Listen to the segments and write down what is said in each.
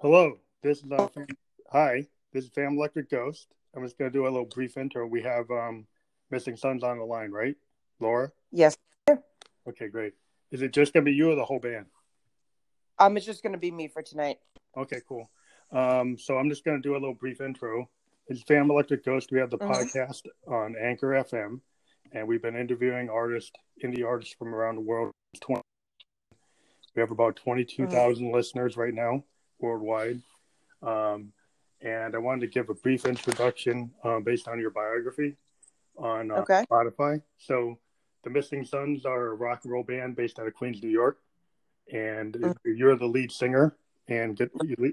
Hello, this is uh, hi. This is Phantom Electric Ghost. I'm just gonna do a little brief intro. We have um, Missing Sons on the line, right, Laura? Yes. Okay, great. Is it just gonna be you or the whole band? Um, it's just gonna be me for tonight. Okay, cool. Um, so I'm just gonna do a little brief intro. It's Phantom Electric Ghost. We have the Mhm. podcast on Anchor FM, and we've been interviewing artists, indie artists from around the world. 20. We have about 22,000 listeners right now worldwide. Um, and I wanted to give a brief introduction um, based on your biography on uh, Okay. Spotify. So, the Missing Sons are a rock and roll band based out of Queens, New York, and Mhm. you're the lead singer and get,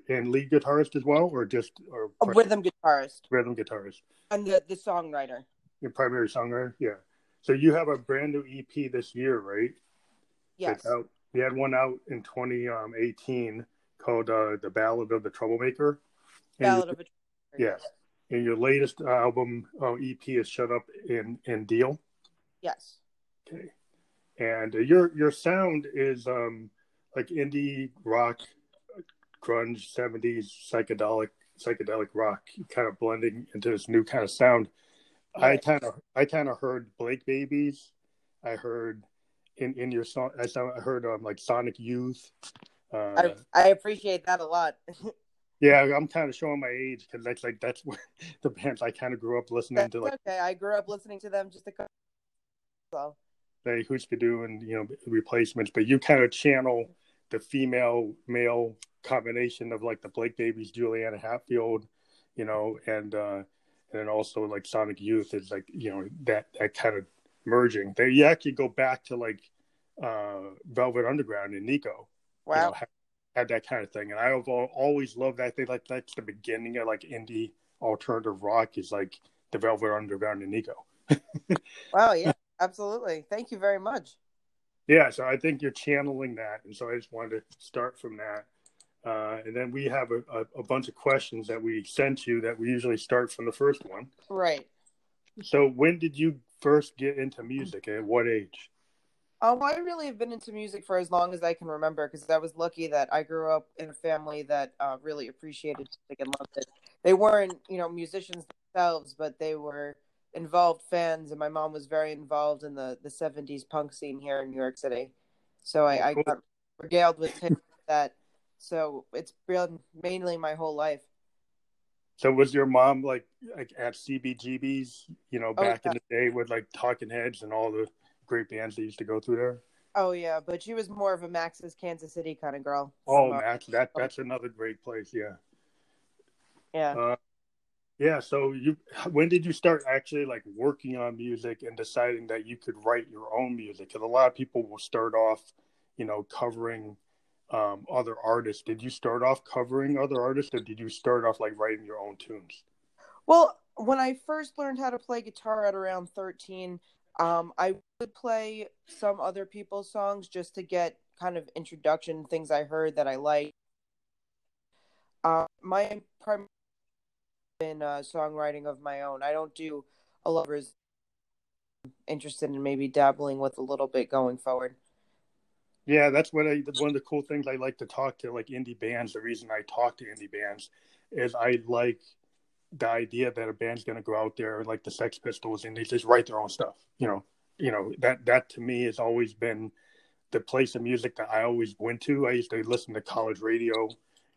and lead guitarist as well, or just or A rhythm guitarist rhythm guitarist. and the, the songwriter. Your primary songwriter, yeah. So you have a brand new EP this year, right? Yes. It's out. We had one out in 2018 called uh, "The Ballad of the Troublemaker." And Ballad of a Yes. And your latest album uh, EP is "Shut Up and and Deal." Yes. Okay. And uh, your your sound is um like indie rock, grunge, seventies psychedelic psychedelic rock, kind of blending into this new kind of sound. I kind of I kind of heard Blake Babies. I heard in in your song. I sound I heard um like Sonic Youth. Uh, I, I appreciate that a lot. yeah, I'm kind of showing my age because that's like that's what the bands I kind of grew up listening That's to, like okay. I grew up listening to them just a couple. So say Hüsker Dü and you know replacements, but you kind of channel the female male combination of like the Blake Babies, Juliana Hatfield, you know, and uh and then also like Sonic Youth is like you know that that kind of merging. They you actually go back to like uh Velvet Underground and Nico, you wow. know, had, had that kind of thing, and I've always loved that. They like that's the beginning of like indie alternative rock is like the Velvet Underground and Nico. Wow. Yeah. Absolutely. Thank you very much. Yeah, so I think you're channeling that, and so I just wanted to start from that. Uh, and then we have a, a, a bunch of questions that we sent you that we usually start from the first one. Right. So, when did you first get into music? At what age? Um, I really have been into music for as long as I can remember because I was lucky that I grew up in a family that uh, really appreciated music and loved it. They weren't, you know, musicians themselves, but they were involved fans, and my mom was very involved in the the '70s punk scene here in New York City. So I, I got regaled with that. So it's been mainly my whole life. So, was your mom like like at CBGB's? You know, Oh, back in the day with like Talking Heads and all the great bands that used to go through there. Oh yeah, but she was more of a Max's Kansas City kind of girl. Oh, So, Max, that that's another great place. Yeah. yeah. Uh, yeah. So you, when did you start actually like working on music and deciding that you could write your own music? Because a lot of people will start off, you know, covering um, other artists. Did you start off covering other artists, or did you start off like writing your own tunes? Well, when I first learned how to play guitar at around 13, um, I would play some other people's songs just to get kind of introduction, things I heard that I liked. Uh, my primary in uh, songwriting of my own. I don't do a of interested in maybe dabbling with a little bit going forward. Yeah, that's what I. One of the cool things I like to talk to like indie bands. The reason I talk to indie bands is I like the idea that a band's going to go out there like the Sex Pistols and they just write their own stuff. You know, you know that that to me has always been the place of music that I always went to. I used to listen to college radio.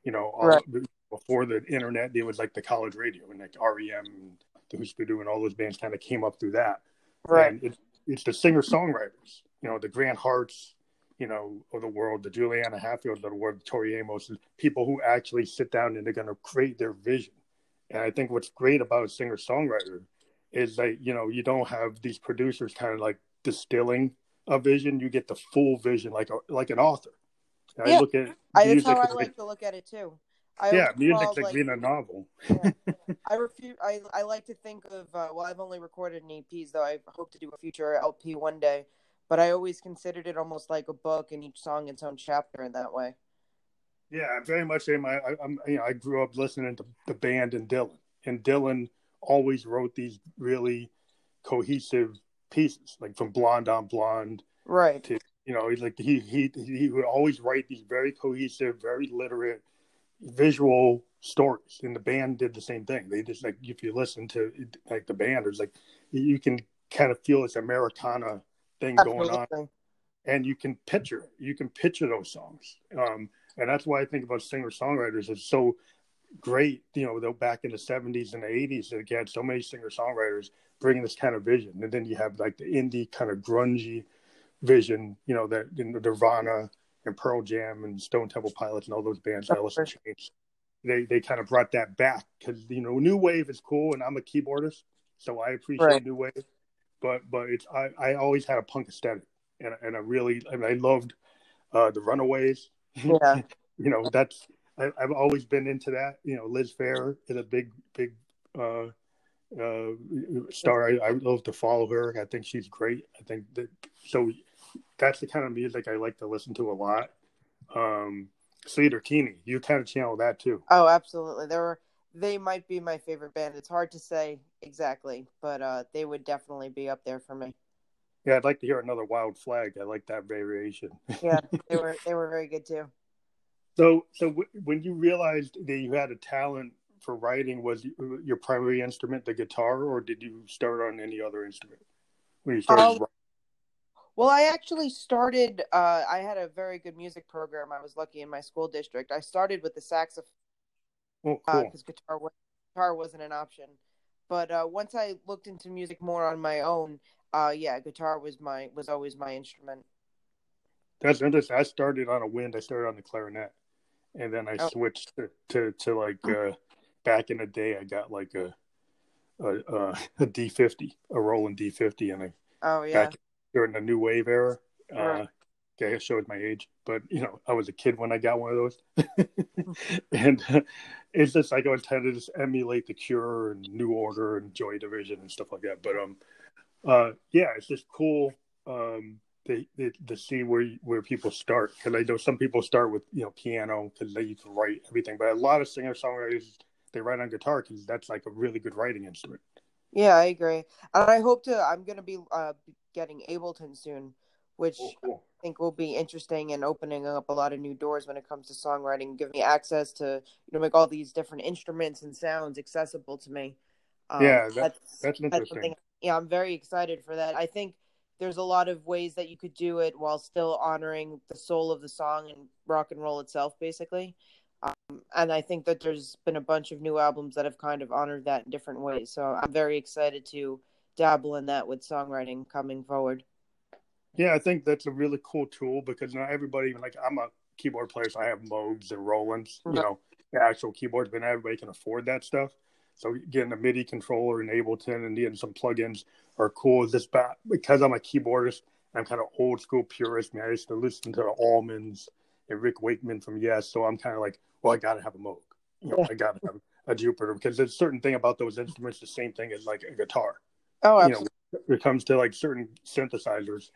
You know, all, Right. before the internet, It was like the college radio and like REM and the Hüsker Dü and all those bands kind of came up through that. And it's, it's the singer songwriters, you know, the Grant Harts, you know, of the world, the Juliana Hatfields of the world, the Tori Amos, people who actually sit down and they're going to create their vision. And I think what's great about a singer songwriter is that, you know, you don't have these producers kind of like distilling a vision. You get the full vision like a, like an author. And I look at I, that's how I as like to look at it too. I yeah, music's like, being a novel. Yeah. I refuse. I I like to think of. Uh, well, I've only recorded in EPs, though. I hope to do a future LP one day. But I always considered it almost like a book, and each song its own chapter in that way. Yeah, I'm very much same. I, I, I'm, you know, I grew up listening to the band and Dylan, and Dylan always wrote these really cohesive pieces, like from Blonde on Blonde Right. to, you know, like he he he would always write these very cohesive, very literate, visual stories. And the band did the same thing. They just like if you listen to like the band it's like you can kind of feel this americana thing Absolutely. going on. And you can picture you can picture those songs. Um, and that's why i think about singer songwriters is so great you know though back in the 70s and the 80s that had so many singer songwriters bringing this kind of vision and then you have like the indie kind of grungy vision you know that in the nirvana and pearl jam and stone temple pilots and all those bands alice in chains they they kind of brought that back because you know new wave is cool and i'm a keyboardist so i appreciate right. new wave but but it's I, I always had a punk aesthetic and and I really I, mean, I loved uh, the Runaways. Yeah, you know that's I, have always been into that. You know, Liz Phair is a big big uh, uh, star. I, I love to follow her. I think she's great. I think that so that's the kind of music I like to listen to a lot. Um, Sleater Kinney, you kind of channel that too. Oh, absolutely. There were they might be my favorite band. It's hard to say exactly, but uh, they would definitely be up there for me. Yeah, I'd like to hear another Wild Flag. I like that variation. yeah, they were they were very good too. So, so w- when you realized that you had a talent for writing, was your primary instrument the guitar, or did you start on any other instrument when you started? Uh, well, I actually started. Uh, I had a very good music program. I was lucky in my school district. I started with the saxophone Oh, cool. Because uh, guitar guitar wasn't an option. But uh, once I looked into music more on my own, uh, yeah, guitar was my was always my instrument. That's interesting. I started on a wind. I started on the clarinet, and then I oh. switched to, to, to like uh, back in the day. I got like a a, a D fifty, a Roland D fifty, and I oh yeah back during the new wave era. Right. Uh, okay, I showed my age, but you know, I was a kid when I got one of those, and uh, it's just like I intended to just emulate the Cure and New Order and Joy Division and stuff like that. But um, uh, yeah, it's just cool um to, to see where where people start because I know some people start with you know piano because they can write everything, but a lot of singer songwriters they write on guitar because that's like a really good writing instrument. Yeah, I agree, and I hope to. I'm gonna be uh, getting Ableton soon, which oh, cool think will be interesting and opening up a lot of new doors when it comes to songwriting, Give me access to you know make all these different instruments and sounds accessible to me. Um, yeah, that's that's, that's interesting. yeah, I'm very excited for that. I think there's a lot of ways that you could do it while still honoring the soul of the song and rock and roll itself, basically. Um, and I think that there's been a bunch of new albums that have kind of honored that in different ways. So I'm very excited to dabble in that with songwriting coming forward. Yeah, I think that's a really cool tool because not everybody, like I'm a keyboard player, so I have Moogs and Rolands, you know, the actual keyboards, but not everybody can afford that stuff. So getting a MIDI controller in Ableton and getting some plugins are cool. Just because I'm a keyboardist, I'm kind of old school purist. I, mean, I used to listen to the Allmans and Rick Wakeman from Yes, so I'm kind of like, well, I got to have a Moog. You know, I got to have a Jupiter because there's a certain thing about those instruments, the same thing as like a guitar. Oh, absolutely. You know, when it comes to like certain synthesizers,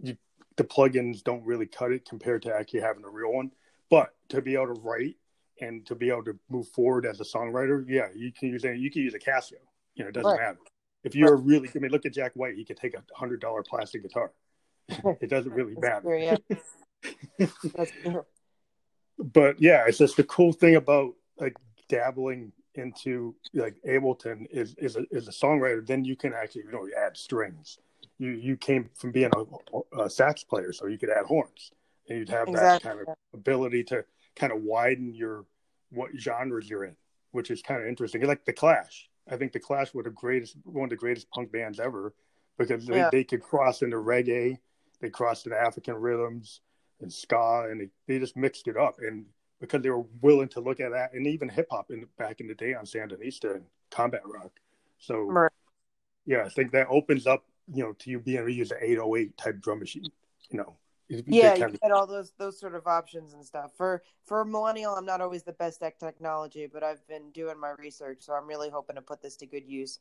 you, the plugins don't really cut it compared to actually having a real one. But to be able to write and to be able to move forward as a songwriter, yeah, you can use a, you can use a Casio. You know, it doesn't right. matter. If you're right. really, I mean, look at Jack White. He could take a hundred dollar plastic guitar. it doesn't really matter. but yeah, it's just the cool thing about like dabbling into like Ableton is is a, is a songwriter. Then you can actually you know add strings you you came from being a, a sax player, so you could add horns, and you'd have exactly. that kind of ability to kind of widen your what genres you're in, which is kind of interesting. Like the Clash, I think the Clash were the greatest, one of the greatest punk bands ever, because they, yeah. they could cross into reggae, they crossed into African rhythms and ska, and they, they just mixed it up. And because they were willing to look at that, and even hip hop in back in the day on Sandinista and combat rock. So, right. yeah, I think that opens up you know, to you being able to use an 808 type drum machine, you know. Yeah, you get all those those sort of options and stuff. For for millennial, I'm not always the best at technology, but I've been doing my research, so I'm really hoping to put this to good use.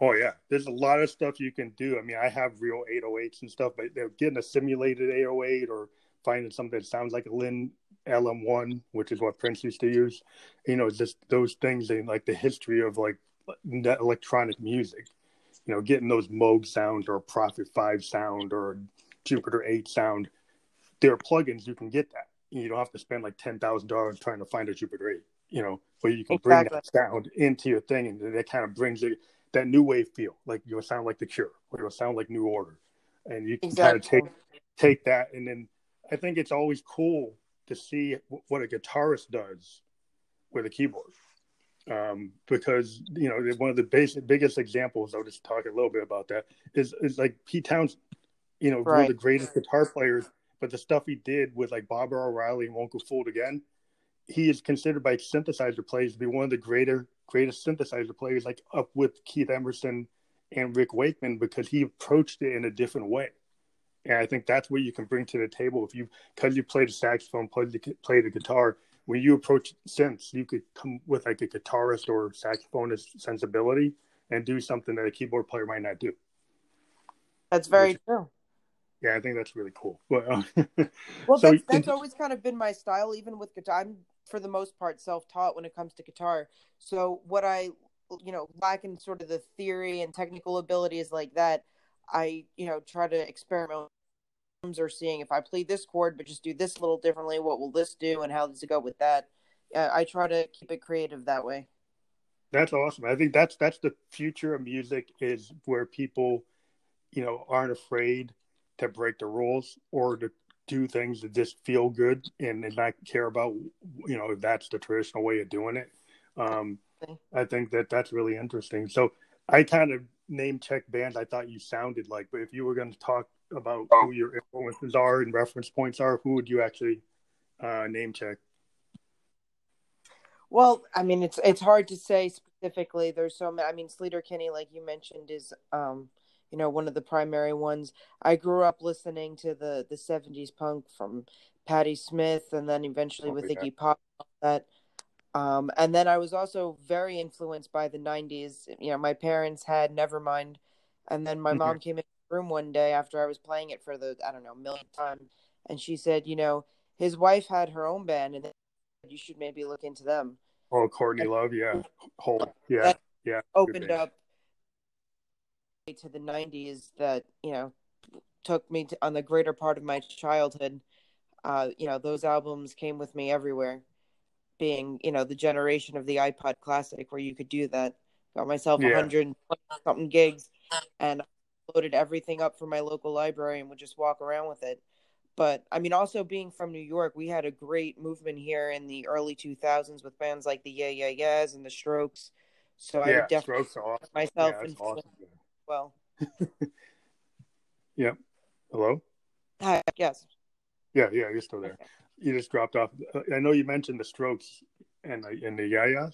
Oh yeah, there's a lot of stuff you can do. I mean, I have real 808s and stuff, but they're getting a simulated 808 or finding something that sounds like a Linn LM1, which is what Prince used to use. You know, just those things and like the history of like electronic music you know, getting those Moog sound or a Prophet 5 sound or Jupiter 8 sound, there are plugins you can get that. you don't have to spend like ten thousand dollars trying to find a Jupiter eight. You know, but you can bring that sound into your thing, and that kind of brings it that new wave feel. Like you'll sound like the Cure, or you'll sound like New Order, and you can exactly. kind of take take that, and then I think it's always cool to see what a guitarist does with a keyboard. Um, because you know one of the basic biggest examples, I'll just talk a little bit about that is is like Pete Townshend, you know, right. one of the greatest guitar players, but the stuff he did with like Baba O'Riley and Won't Get Fooled Again, he is considered by synthesizer players to be one of the greater greatest synthesizer players, like up with Keith Emerson and Rick Wakeman, because he approached it in a different way. And I think that's what you can bring to the table if you, because you played a saxophone, played the, played a guitar. When you approach synths, you could come with like a guitarist or saxophonist sensibility and do something that a keyboard player might not do. That's very Which, true. Yeah, I think that's really cool. Well, well so, that's, that's always kind of been my style, even with guitar. I'm for the most part self-taught when it comes to guitar. So what I, you know, lack in sort of the theory and technical abilities like that, I, you know, try to experiment or seeing if I play this chord but just do this a little differently, what will this do and how does it go with that? Uh, I try to keep it creative that way. That's awesome. I think that's that's the future of music is where people, you know, aren't afraid to break the rules or to do things that just feel good and, and not care about, you know, if that's the traditional way of doing it. Um, I think that that's really interesting. So I kind of name check bands I thought you sounded like, but if you were going to talk about who your influences are and reference points are, who would you actually uh, name check? Well, I mean, it's it's hard to say specifically. There's so many. I mean, Sleater-Kinney, like you mentioned, is um, you know one of the primary ones. I grew up listening to the the '70s punk from Patti Smith, and then eventually oh, with yeah. Iggy Pop. That um, and then I was also very influenced by the 90s. You know, my parents had Nevermind, and then my mm-hmm. mom came in the room one day after I was playing it for the, I don't know, millionth time, and she said, you know, his wife had her own band, and you should maybe look into them. Oh, Courtney and, Love, yeah. Whole, yeah, yeah. Opened up to the 90s that, you know, took me to, on the greater part of my childhood. Uh, you know, those albums came with me everywhere being, you know, the generation of the iPod Classic where you could do that. Got myself yeah. 100 something gigs and loaded everything up from my local library and would just walk around with it. But I mean, also being from New York, we had a great movement here in the early 2000s with bands like the Yeah Yeah Yeahs and the Strokes. So yeah, I definitely awesome. myself yeah, awesome. Well. yep. Hello. Hi. Yes. Yeah, yeah, you're still there. Okay you just dropped off. I know you mentioned the Strokes and the and the Yayas.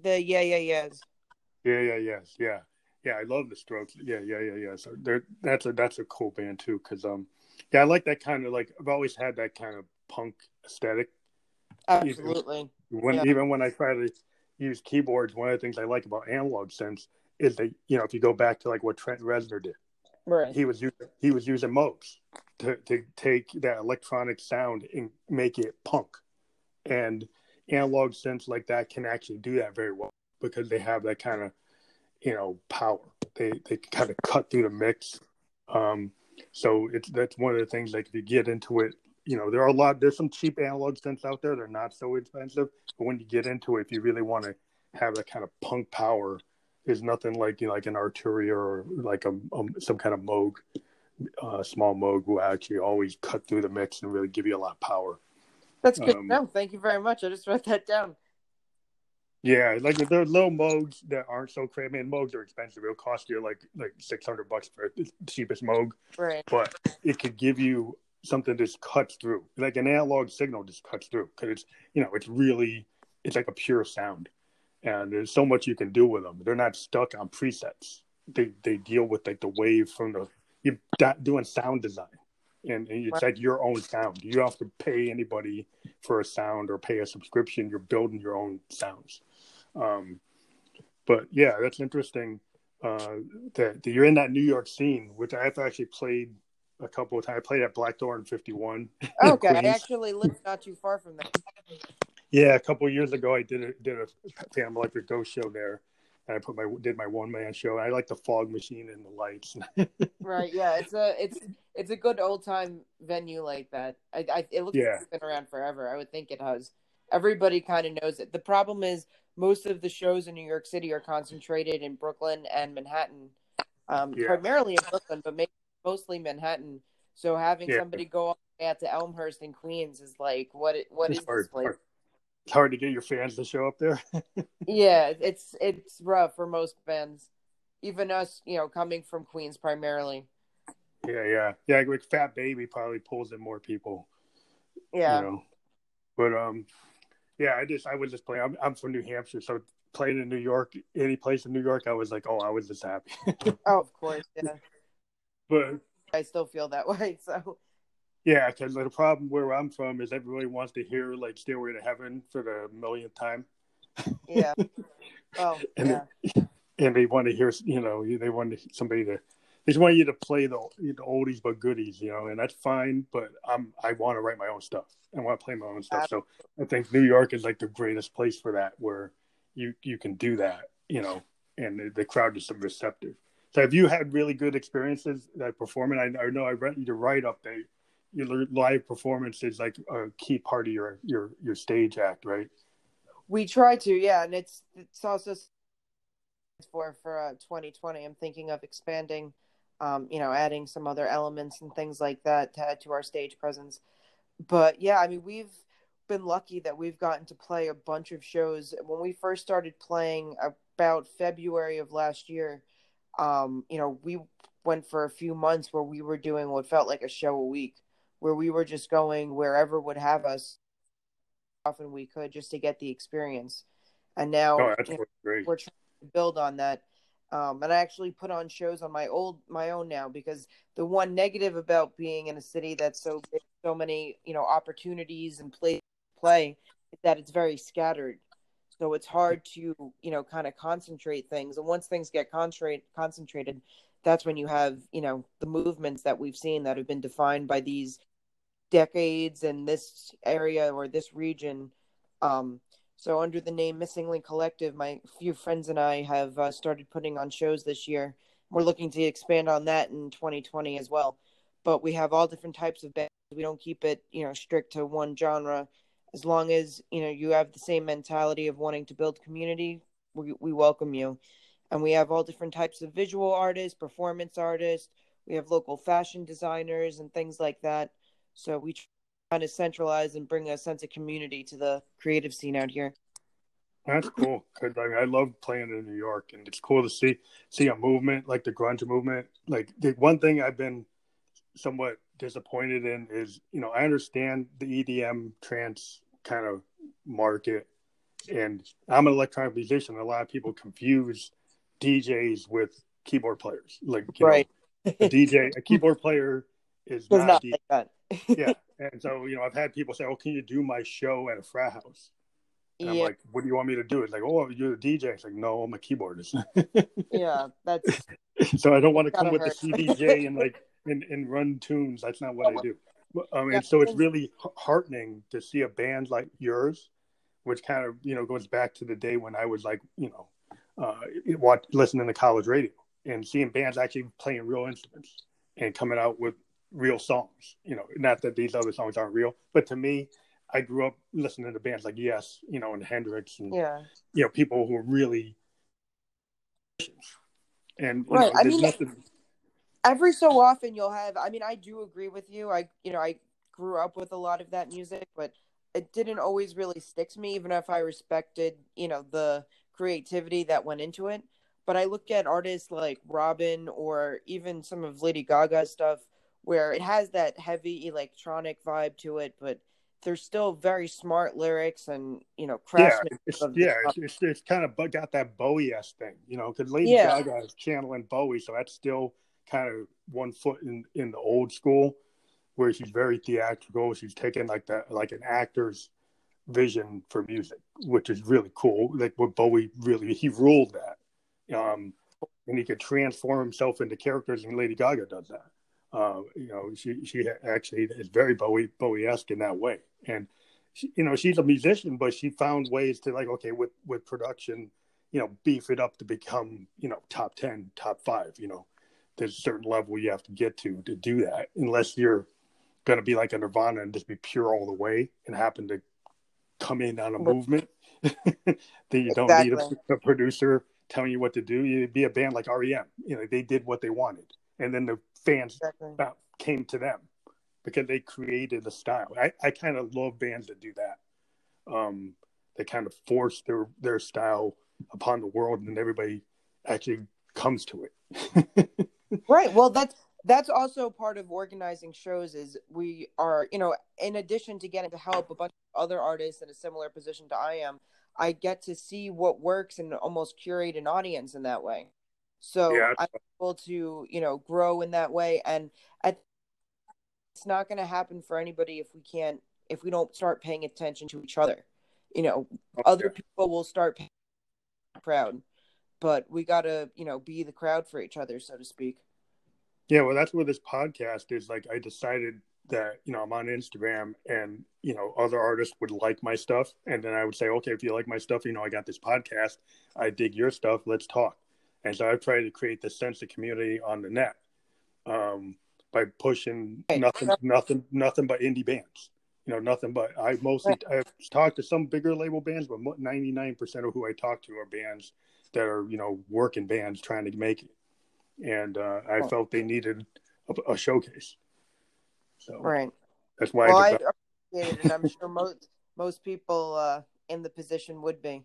The yeah yeah yes. Yeah yeah yes yeah yeah I love the Strokes. Yeah yeah yeah yeah. So they're that's a that's a cool band too because um yeah I like that kind of like I've always had that kind of punk aesthetic. Absolutely. Even when yeah. even when I try to use keyboards, one of the things I like about analog synths is that you know if you go back to like what Trent Reznor did, right? He was using he was using Moogs to, to take that electronic sound and make it punk. And analog synths like that can actually do that very well because they have that kind of, you know, power. They they kind of cut through the mix. Um, so it's that's one of the things like if you get into it, you know, there are a lot there's some cheap analog synths out there. They're not so expensive, but when you get into it, if you really want to have that kind of punk power, there's nothing like you know, like an Arturia or like a, a some kind of Moog uh, small Moog will actually always cut through the mix and really give you a lot of power. That's good. Um, no, thank you very much. I just wrote that down. Yeah, like there are little Moogs that aren't so crazy. I mean, Moogs are expensive. It'll cost you like like six hundred bucks for the cheapest Moog. Right. But it could give you something that just cuts through, like an analog signal just cuts through because it's you know it's really it's like a pure sound, and there's so much you can do with them. They're not stuck on presets. They they deal with like the wave from the you're doing sound design. And, it's like your own sound. You don't have to pay anybody for a sound or pay a subscription. You're building your own sounds. Um, but yeah that's interesting uh, that, that, you're in that new york scene which i've actually played a couple of times i played at black blackthorn 51 okay. I actually live not too far from there yeah a couple years ago i did a did a Phantom Electric ghost show there and I put my did my one man show. I like the fog machine and the lights. right. Yeah. It's a it's it's a good old time venue like that. I, I it looks yeah. like it's been around forever. I would think it has. Everybody kind of knows it. The problem is most of the shows in New York City are concentrated in Brooklyn and Manhattan, um, yeah. primarily in Brooklyn, but mostly Manhattan. So having yeah. somebody go out to Elmhurst and Queens is like, what? What it's is hard, this place? Hard. It's hard to get your fans to show up there. yeah, it's it's rough for most bands, even us. You know, coming from Queens primarily. Yeah, yeah, yeah. Like Fat Baby probably pulls in more people. Yeah. You know? But um, yeah, I just I was just playing. I'm I'm from New Hampshire, so playing in New York, any place in New York, I was like, oh, I was just happy. oh, of course, yeah. But I still feel that way. So. Yeah, because the problem where I'm from is everybody wants to hear like "Stairway to Heaven" for the millionth time. Yeah. Oh, and yeah. They, and they want to hear, you know, they want somebody to they just want you to play the, the oldies but goodies, you know, and that's fine. But I'm I want to write my own stuff. I want to play my own stuff. So I think New York is like the greatest place for that, where you you can do that, you know, and the, the crowd is receptive. So have you had really good experiences that performing? I, I know I read your write up that your live performance is like a key part of your your your stage act, right? We try to, yeah, and it's it's also for for uh, 2020. I'm thinking of expanding um, you know, adding some other elements and things like that to add to our stage presence. But yeah, I mean, we've been lucky that we've gotten to play a bunch of shows. When we first started playing about February of last year, um, you know, we went for a few months where we were doing what felt like a show a week, where we were just going wherever would have us often we could just to get the experience. And now oh, you know, we're trying to build on that um, and I actually put on shows on my old my own now because the one negative about being in a city that's so big, so many you know opportunities and play play is that it's very scattered. So it's hard to you know kind of concentrate things. And once things get concentrate concentrated, that's when you have you know the movements that we've seen that have been defined by these decades in this area or this region. Um, so, under the name Missing Link Collective, my few friends and I have uh, started putting on shows this year. We're looking to expand on that in 2020 as well. But we have all different types of bands. We don't keep it, you know, strict to one genre. As long as you know you have the same mentality of wanting to build community, we, we welcome you. And we have all different types of visual artists, performance artists. We have local fashion designers and things like that. So we try to centralize and bring a sense of community to the creative scene out here. That's cool because I, mean, I love playing in New York, and it's cool to see see a movement like the grunge movement. Like the one thing I've been somewhat disappointed in is, you know, I understand the EDM trance kind of market, and I'm an electronic musician. A lot of people confuse DJs with keyboard players. Like, right, know, a DJ, a keyboard player is not, not like that. Yeah, and so you know, I've had people say, "Oh, can you do my show at a frat house?" And yeah. I'm like, "What do you want me to do?" It's like, "Oh, you're a DJ." It's like, "No, I'm a keyboardist." yeah, that's. so I don't want to come with hurt. the CDJ and like and, and run tunes. That's not what I do. Um, and so it's really heartening to see a band like yours, which kind of you know goes back to the day when I was like you know, uh, watch, listening to college radio and seeing bands actually playing real instruments and coming out with real songs. You know, not that these other songs aren't real, but to me, I grew up listening to bands like Yes, you know, and Hendrix, and yeah, you know, people who are really and right. Know, I mean, nothing... every so often you'll have. I mean, I do agree with you. I, you know, I grew up with a lot of that music, but it didn't always really stick to me, even if I respected, you know, the creativity that went into it. But I look at artists like Robyn or even some of Lady Gaga's stuff where it has that heavy electronic vibe to it, but there's still very smart lyrics and you know craftsmanship. Yeah, it's, yeah, it's, it's, it's, kind of got that Bowie s thing, you know, because Lady yeah. Gaga is channeling Bowie, so that's still kind of one foot in in the old school, where she's very theatrical. She's taking like that like an actor's vision for music, which is really cool. Like what Bowie really he ruled that, um, and he could transform himself into characters, and Lady Gaga does that. Uh, you know, she she actually is very Bowie Bowie esque in that way, and she, you know she's a musician, but she found ways to like okay with with production, you know, beef it up to become, you know, top 10, top five, you know, there's a certain level you have to get to to do that, unless you're going to be like a Nirvana and just be pure all the way and happen to come in on a movement that you don't exactly. need a, a, producer telling you what to do. You'd be a band like REM. You know, they did what they wanted, and then the fans exactly. came to them because they created a style. I, I kind of love bands that do that. Um, they kind of force their their style upon the world, and everybody actually comes to it. right. Well, that's that's also part of organizing shows. Is we are, you know, in addition to getting to help a bunch of other artists in a similar position to I am, I get to see what works and almost curate an audience in that way. So yeah. I'm able to, you know, grow in that way. And it's not going to happen for anybody if we can't, if we don't start paying attention to each other. You know, okay. other people will start paying crowd, but we got to, you know, be the crowd for each other, so to speak. Yeah, well, that's where this podcast is. Like, I decided that you know I'm on Instagram and you know other artists would like my stuff, and then I would say, okay, if you like my stuff, you know I got this podcast, I dig your stuff, let's talk. And so I've tried to create this sense of community on the net um, by pushing nothing, nothing, nothing but indie bands. You know, nothing but I mostly I've talked to some bigger label bands, but ninety nine percent of who I talk to are bands that are you know working bands trying to make it, and uh, I felt they needed a, a showcase. So right. That's why well, I, appreciate it, and I'm sure most most people uh, in the position would be.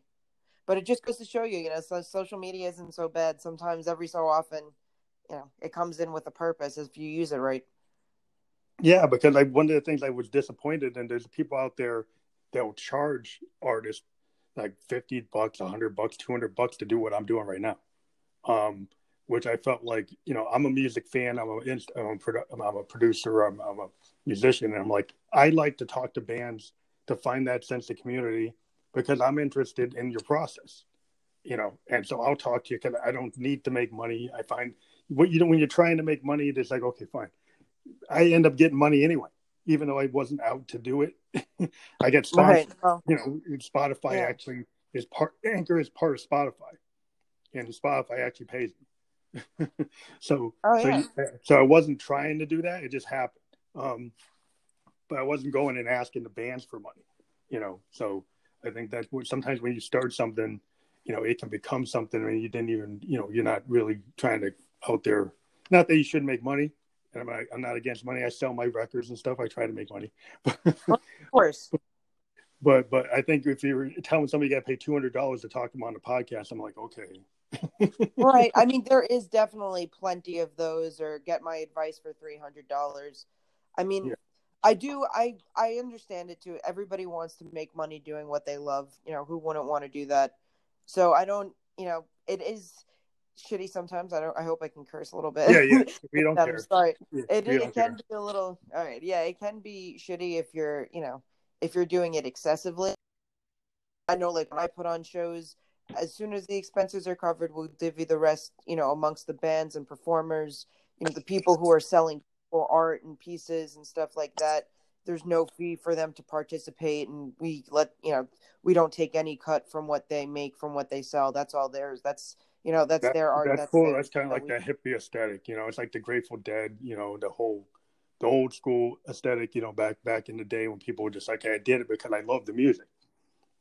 But it just goes to show you, you know, so social media isn't so bad. Sometimes, every so often, you know, it comes in with a purpose if you use it right. Yeah, because like one of the things I was disappointed, and there's people out there that will charge artists like fifty bucks, hundred bucks, two hundred bucks to do what I'm doing right now. Um, which I felt like, you know, I'm a music fan, I'm a, I'm a, produ- I'm a producer, I'm, I'm, a musician, and I'm like, I like to talk to bands to find that sense of community because I'm interested in your process, you know, and so I'll talk to you because I don't need to make money. I find what you know when you're trying to make money, it's like, okay, fine. I end up getting money anyway, even though I wasn't out to do it. I get sponsored, right. you know, Spotify yeah. actually is part Anchor is part of Spotify, and Spotify actually pays me. so, oh, yeah. so, so I wasn't trying to do that. It just happened. Um, but I wasn't going and asking the bands for money, you know. So I think that sometimes when you start something, you know, it can become something and you didn't even, you know, you're not really trying to out there. Not that you shouldn't make money. And I'm not, I'm not against money. I sell my records and stuff. I try to make money. of course. But but I think if you're telling somebody you got to pay two hundred dollars to talk to them on the podcast, I'm like, okay, right. I mean, there is definitely plenty of those, or get my advice for three hundred dollars. I mean, yeah. I do. I I understand it too. Everybody wants to make money doing what they love. You know, who wouldn't want to do that? So I don't. You know, it is shitty sometimes. I don't. I hope I can curse a little bit. Yeah, yeah. We don't care. Sorry. Yeah, it, it can care. be a little. All right. Yeah, it can be shitty if you're. You know, if you're doing it excessively. I know, like when I put on shows, as soon as the expenses are covered, we'll divvy the rest, you know, amongst the bands and performers, you know, the people who are selling art and pieces and stuff like that. There's no fee for them to participate, and we let you know we don't take any cut from what they make from what they sell. That's all theirs. That's you know that's that, their art. That's, that's cool. That's kind of like we... that hippie aesthetic. You know, it's like the Grateful Dead. You know, the whole the old school aesthetic. You know, back back in the day when people were just like, hey, I did it because I love the music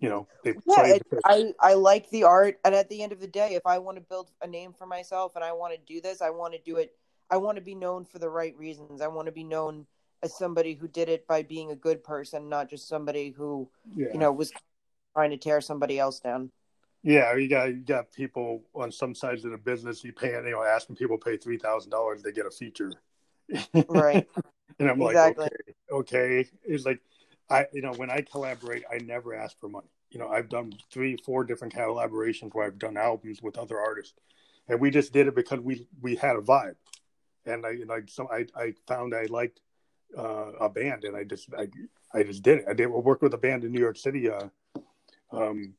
you know they yeah, I, I like the art and at the end of the day if i want to build a name for myself and i want to do this i want to do it i want to be known for the right reasons. I want to be known as somebody who did it by being a good person not just somebody who yeah. you know was trying to tear somebody else down. Yeah you got you got people on some sides of the business you pay you know asking people pay three thousand dollars to get a feature. Right. And i'm exactly. like okay okay. It's like I, you know, when I collaborate, I never ask for money. You know, I've done three, four different collaborations where I've done albums with other artists, and we just did it because we we had a vibe, and I, and I, so I, I found I liked uh, a band, and I just, I, I just did it. I did work with a band in New York City, uh, um,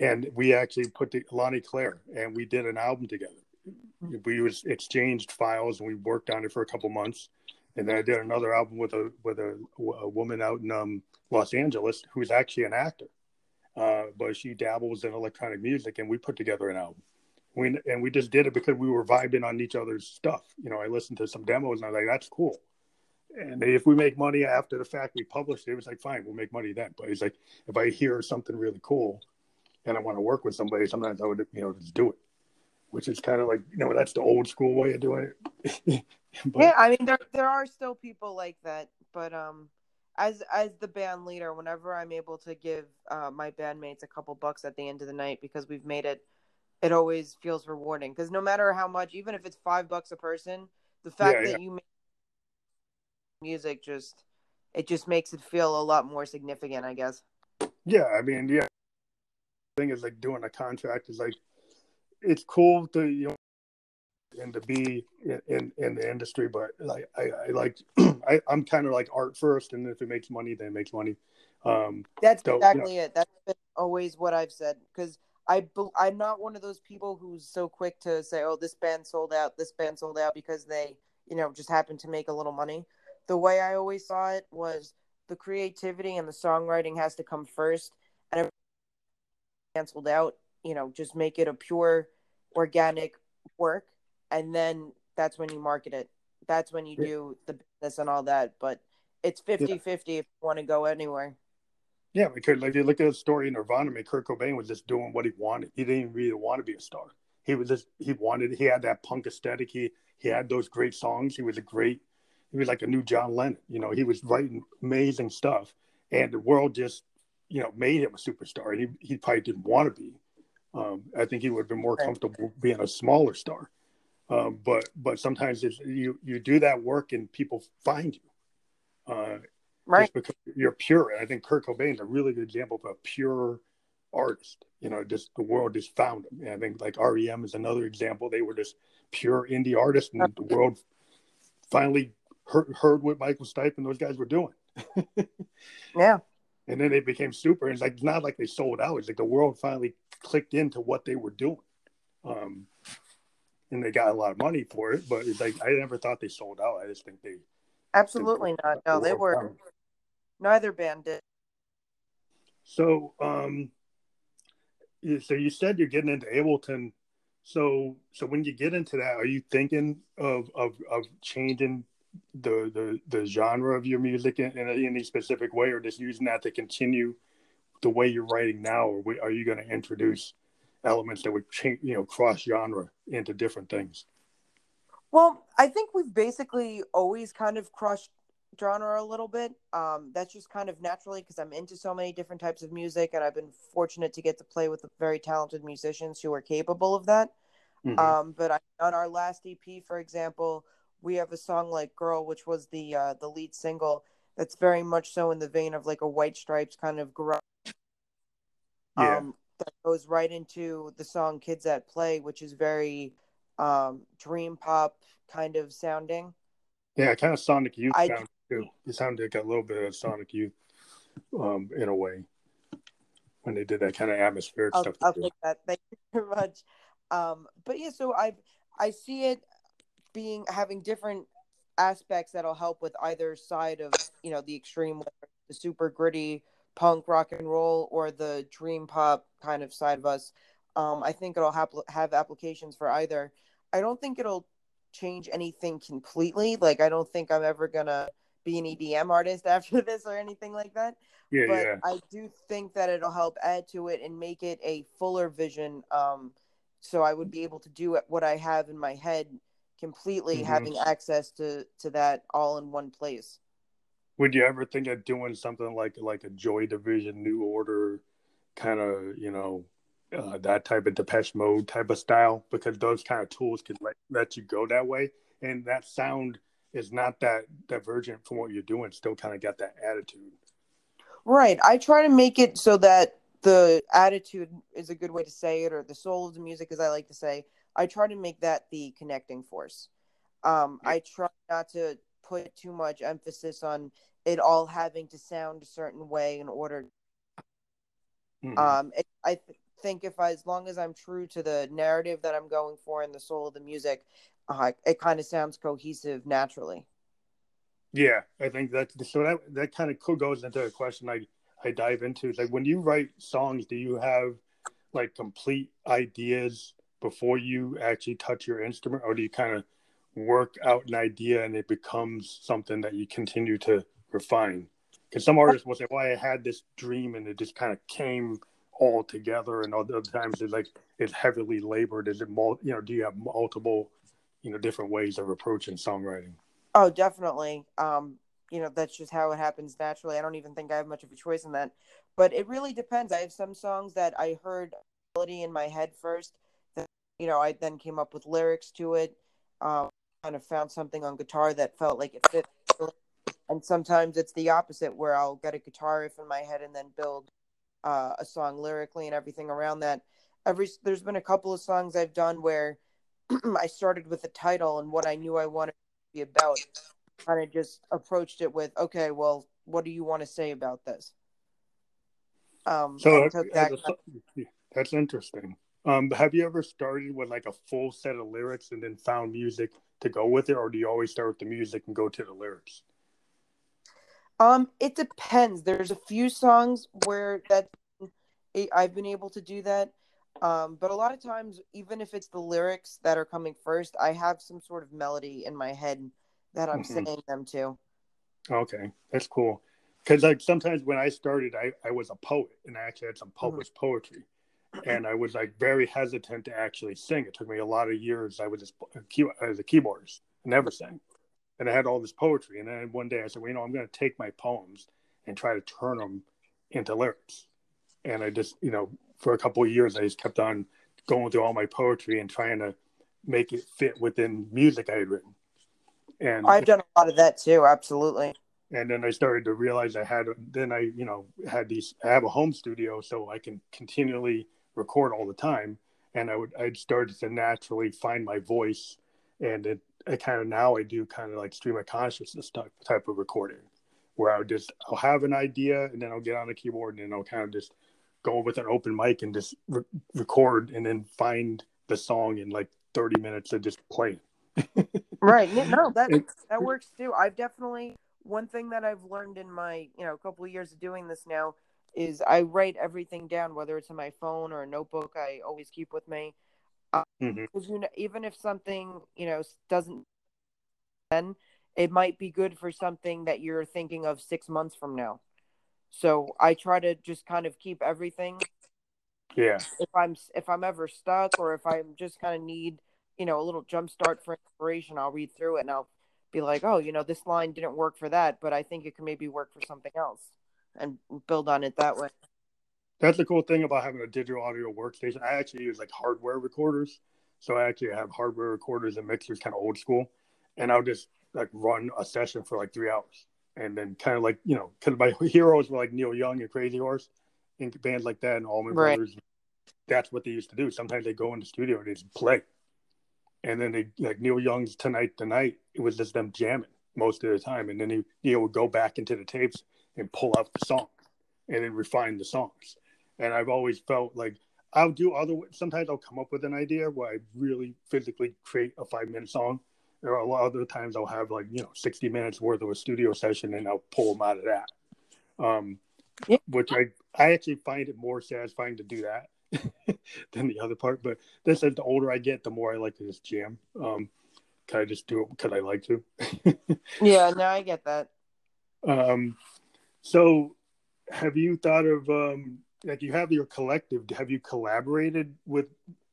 and we actually put the Lonnie Claire, and we did an album together. We was exchanged files, and we worked on it for a couple months and then I did another album with a with a, a woman out in um, Los Angeles who's actually an actor, uh, but she dabbles in electronic music, and we put together an album. We and we just did it because we were vibing on each other's stuff. You know, I listened to some demos and I was like, "That's cool." And if we make money after the fact, we published it. It was like, fine, we'll make money then. But it's like, if I hear something really cool, and I want to work with somebody, sometimes I would, you know, just do it. Which is kind of like, you know, that's the old school way of doing it. but, yeah, I mean, there there are still people like that, but um, as as the band leader, whenever I'm able to give uh, my bandmates a couple bucks at the end of the night because we've made it, it always feels rewarding. Because no matter how much, even if it's five bucks a person, the fact yeah, that yeah. you make music just it just makes it feel a lot more significant, I guess. Yeah, I mean, yeah. Thing is like doing a contract is like it's cool to you know and to be in, in, in the industry, but like I, I like I, am kind of like art first, and if it makes money, then it makes money. Um, That's so, exactly you know. it. That's always what I've said because I I'm not one of those people who's so quick to say, "Oh, this band sold out, this band sold out," because they you know just happened to make a little money. The way I always saw it was the creativity and the songwriting has to come first, and canceled out. You know, just make it a pure organic work and then that's when you market it. That's when you do the business and all that. But it's 50 yeah. 50 if you want to go anywhere. Yeah, because like you look at the story in Nirvana, I mean, Kurt Cobain was just doing what he wanted. He didn't really want to be a star. He was just he wanted he had that punk aesthetic. He he had those great songs. He was a great he was like a new John Lennon. You know, he was writing amazing stuff. And the world just, you know, made him a superstar. And he, he probably didn't want to be. Um, I think he would have been more comfortable being a smaller star. Um, but but sometimes you you do that work and people find you, uh, right? because you're pure. And I think Kurt Cobain's a really good example of a pure artist. You know, just the world just found him. And I think like REM is another example. They were just pure indie artists, and the world finally heard, heard what Michael Stipe and those guys were doing. yeah. And then they became super. And it's like not like they sold out. It's like the world finally clicked into what they were doing. Um, and they got a lot of money for it. But it's like I never thought they sold out. I just think they absolutely not. No, they were. Neither band did. So, um, so you said you're getting into Ableton. So, so when you get into that, are you thinking of of, of changing the, the the genre of your music in, in, any specific way, or just using that to continue the way you're writing now, or are you going to introduce elements that would change, you know, cross genre into different things? Well, I think we've basically always kind of crossed genre a little bit. Um, that's just kind of naturally because I'm into so many different types of music, and I've been fortunate to get to play with very talented musicians who are capable of that. Mm-hmm. Um, but I, on our last EP, for example, we have a song like "Girl," which was the uh, the lead single. That's very much so in the vein of like a White Stripes kind of garage. Yeah. Um, that goes right into the song Kids at Play, which is very um, dream pop kind of sounding. Yeah, kind of Sonic Youth I, sound too. It sounded like a little bit of Sonic Youth um, in a way when they did that kind of atmospheric I'll, stuff. I'll take that. Thank you very much. Um, but yeah, so I I see it being having different aspects that'll help with either side of you know the extreme, the super gritty punk rock and roll or the dream pop kind of side of us. Um, I think it'll have have applications for either. I don't think it'll change anything completely. Like I don't think I'm ever gonna be an EDM artist after this or anything like that. Yeah, but yeah. I do think that it'll help add to it and make it a fuller vision. Um, so I would be able to do what I have in my head completely, mm-hmm. having access to to that all in one place. Would you ever think of doing something like like a Joy Division, New Order, kind of you know uh, that type of Depeche Mode type of style? Because those kind of tools can let let you go that way, and that sound is not that divergent from what you're doing. Still, kind of got that attitude. Right. I try to make it so that the attitude is a good way to say it, or the soul of the music, as I like to say. I try to make that the connecting force. Um, I try not to put too much emphasis on it all having to sound a certain way in order. Mm-hmm. Um, it, I th- think if I, as long as I'm true to the narrative that I'm going for and the soul of the music, uh, it kind of sounds cohesive naturally. Yeah, I think that so that that kind of goes into a question like I dive into is like when you write songs, do you have like complete ideas before you actually touch your instrument, or do you kind of work out an idea and it becomes something that you continue to refine? Because some artists will say, "Well, I had this dream and it just kind of came all together," and other times it's like it's heavily labored. Is it, mul- you know, do you have multiple, you know, different ways of approaching songwriting? Oh, definitely. Um, you know, that's just how it happens naturally. I don't even think I have much of a choice in that. But it really depends. I have some songs that I heard melody in my head first. That you know, I then came up with lyrics to it. Um, kind of found something on guitar that felt like it fit. And sometimes it's the opposite, where I'll get a guitar riff in my head and then build uh, a song lyrically and everything around that. Every there's been a couple of songs I've done where I started with the title and what I knew I wanted to be about. Kind of just approached it with, okay, well, what do you want to say about this? Um, so that a, that's interesting. Um, have you ever started with like a full set of lyrics and then found music to go with it, or do you always start with the music and go to the lyrics? Um, it depends. There's a few songs where that I've been able to do that. Um, but a lot of times, even if it's the lyrics that are coming first, I have some sort of melody in my head that I'm mm-hmm. saying them to. Okay, that's cool. Because like sometimes when I started, I, I was a poet and I actually had some mm-hmm. published mm-hmm. poetry, and I was like very hesitant to actually sing. It took me a lot of years. I was just as a keyboardist, never sang, and I had all this poetry. And then one day I said, well, you know, I'm going to take my poems and try to turn them into lyrics. And I just, you know, for a couple of years, I just kept on going through all my poetry and trying to make it fit within music I had written. And I've done a lot of that too, absolutely. And then I started to realize I had, then I, you know, had these, I have a home studio so I can continually record all the time. And I would, I'd started to naturally find my voice. And it, I kind of now I do kind of like stream of consciousness type, type of recording where I would just, I'll have an idea and then I'll get on the keyboard and then I'll kind of just go with an open mic and just re- record and then find the song in like 30 minutes and just play right. No, that that works too. I've definitely one thing that I've learned in my, you know, a couple of years of doing this now is I write everything down, whether it's in my phone or a notebook. I always keep with me. Because mm-hmm. you know, even if something you know doesn't, then it might be good for something that you're thinking of six months from now. So I try to just kind of keep everything. Yeah. If I'm if I'm ever stuck or if I'm just kind of need, you know, a little jump start for inspiration, I'll read through it and I'll be like, oh, you know, this line didn't work for that, but I think it can maybe work for something else and build on it that way. That's the cool thing about having a digital audio workstation. I actually use like hardware recorders. So I actually have hardware recorders and mixers kind of old school. And I'll just like run a session for like three hours and then kind of like you know, because my heroes were like Neil Young and Crazy Horse, and bands like that, and Allman right. Brothers. That's what they used to do. Sometimes they go in the studio and they just play, and then they like Neil Young's Tonight Tonight. It was just them jamming most of the time, and then he Neil would go back into the tapes and pull out the songs, and then refine the songs. And I've always felt like I'll do other. Sometimes I'll come up with an idea where I really physically create a five minute song there are a lot of other times I'll have like you know 60 minutes worth of a studio session and I'll pull them out of that. Um, yeah. which I I actually find it more satisfying to do that than the other part. But this is the older I get, the more I like to just jam. Um, can I just do it because I like to? yeah, no, I get that. Um, so have you thought of um, like you have your collective? Have you collaborated with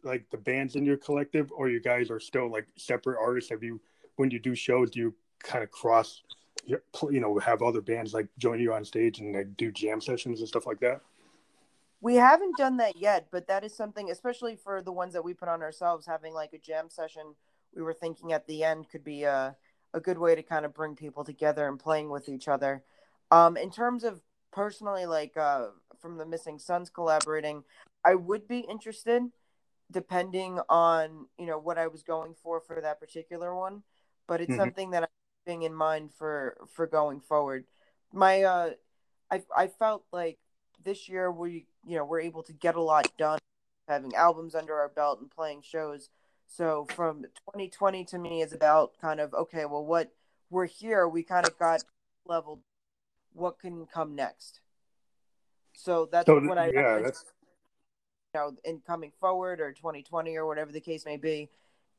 like the bands in your collective, or you guys are still like separate artists? Have you, when you do shows, do you kind of cross, you know, have other bands like join you on stage and like do jam sessions and stuff like that? We haven't done that yet, but that is something, especially for the ones that we put on ourselves, having like a jam session. We were thinking at the end could be a a good way to kind of bring people together and playing with each other. Um, in terms of personally, like uh, from the Missing Sons collaborating, I would be interested depending on you know what I was going for for that particular one. But it's mm-hmm. something that I'm keeping in mind for for going forward. My uh, I I felt like this year we you know we're able to get a lot done, having albums under our belt and playing shows. So from 2020 to me is about kind of okay, well, what we're here, we kind of got leveled. What can come next? So that's So, what I yeah, that's know, in coming forward or 2020 or whatever the case may be.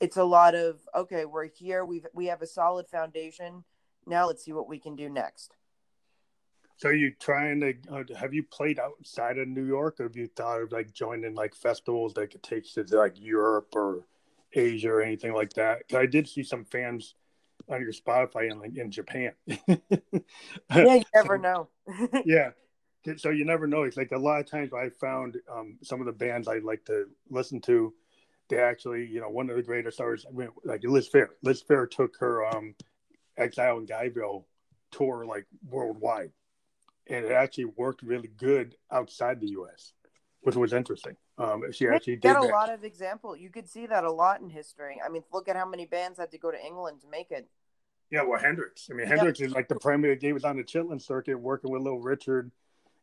It's a lot of okay, we're here. We've we have a solid foundation. Now let's see what we can do next. So you trying to have you played outside of New York, or have you thought of like joining like festivals that could take you to like Europe or Asia or anything like that? 'Cause I did see some fans on your Spotify in like in Japan. Yeah, you never know. yeah. So you never know. It's like a lot of times I found um, some of the bands I like to listen to. They actually, you know, one of the greatest stars, I mean, like Liz Phair. Liz Phair took her um, Exile in Guyville tour like worldwide, and it actually worked really good outside the U.S., which was interesting. Um, she actually did a that. lot of example. You could see that a lot in history. I mean, look at how many bands had to go to England to make it. Yeah, well, Hendrix. I mean, Yeah. Hendrix is like the premier. He was on the Chitlin circuit working with Little Richard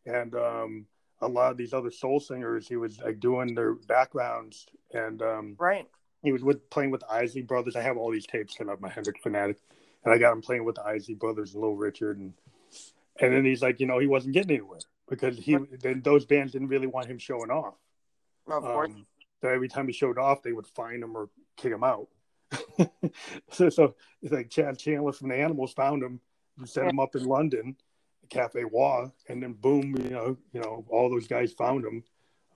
and um, a lot of these other soul singers. He was like doing their backgrounds, and um, Right. he was with playing with the Isley Brothers. I have all these tapes because I'm a Hendrix fanatic, and I got him playing with the Isley Brothers and Little Richard, and and then he's like, you know, he wasn't getting anywhere because he then those bands didn't really want him showing off. Of course. Um, so every time he showed off, they would fine him or kick him out. so, so it's like Chas Chandler from the Animals found him and set him up in London, Cafe Wha?, and then boom, you know, you know, all those guys found him.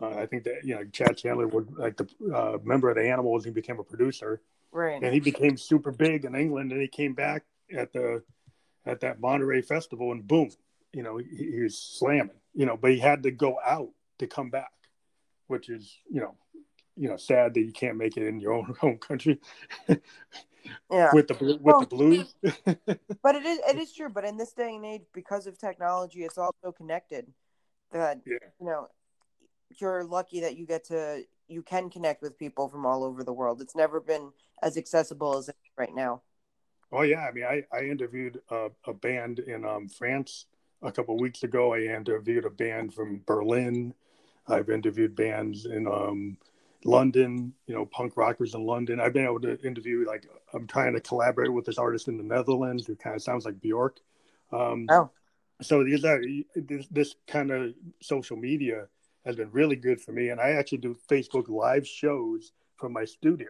Uh, I think that you know Chas Chandler would like the uh, member of the Animals. He became a producer, right. and he became super big in England. And he came back at the at that Monterey festival, and boom, you know, he, he was slamming. You know, but he had to go out to come back, which is you know, you know, sad that you can't make it in your own home country Yeah. with the blu- with Well, the blues. But it is it is true. But in this day and age, because of technology, it's also connected. That yeah, you know, you're lucky that you get to you can connect with people from all over the world. It's never been as accessible as it is right now. oh yeah. I mean, I I interviewed a, a band in um, France a couple weeks ago. I interviewed a band from Berlin. I've interviewed bands in um, London, you know, punk rockers in London. I've been able to interview, like, I'm trying to collaborate with this artist in the Netherlands who kind of sounds like Bjork. Um, Oh. So these are, this, this kind of social media has been really good for me. And I actually do Facebook live shows from my studio.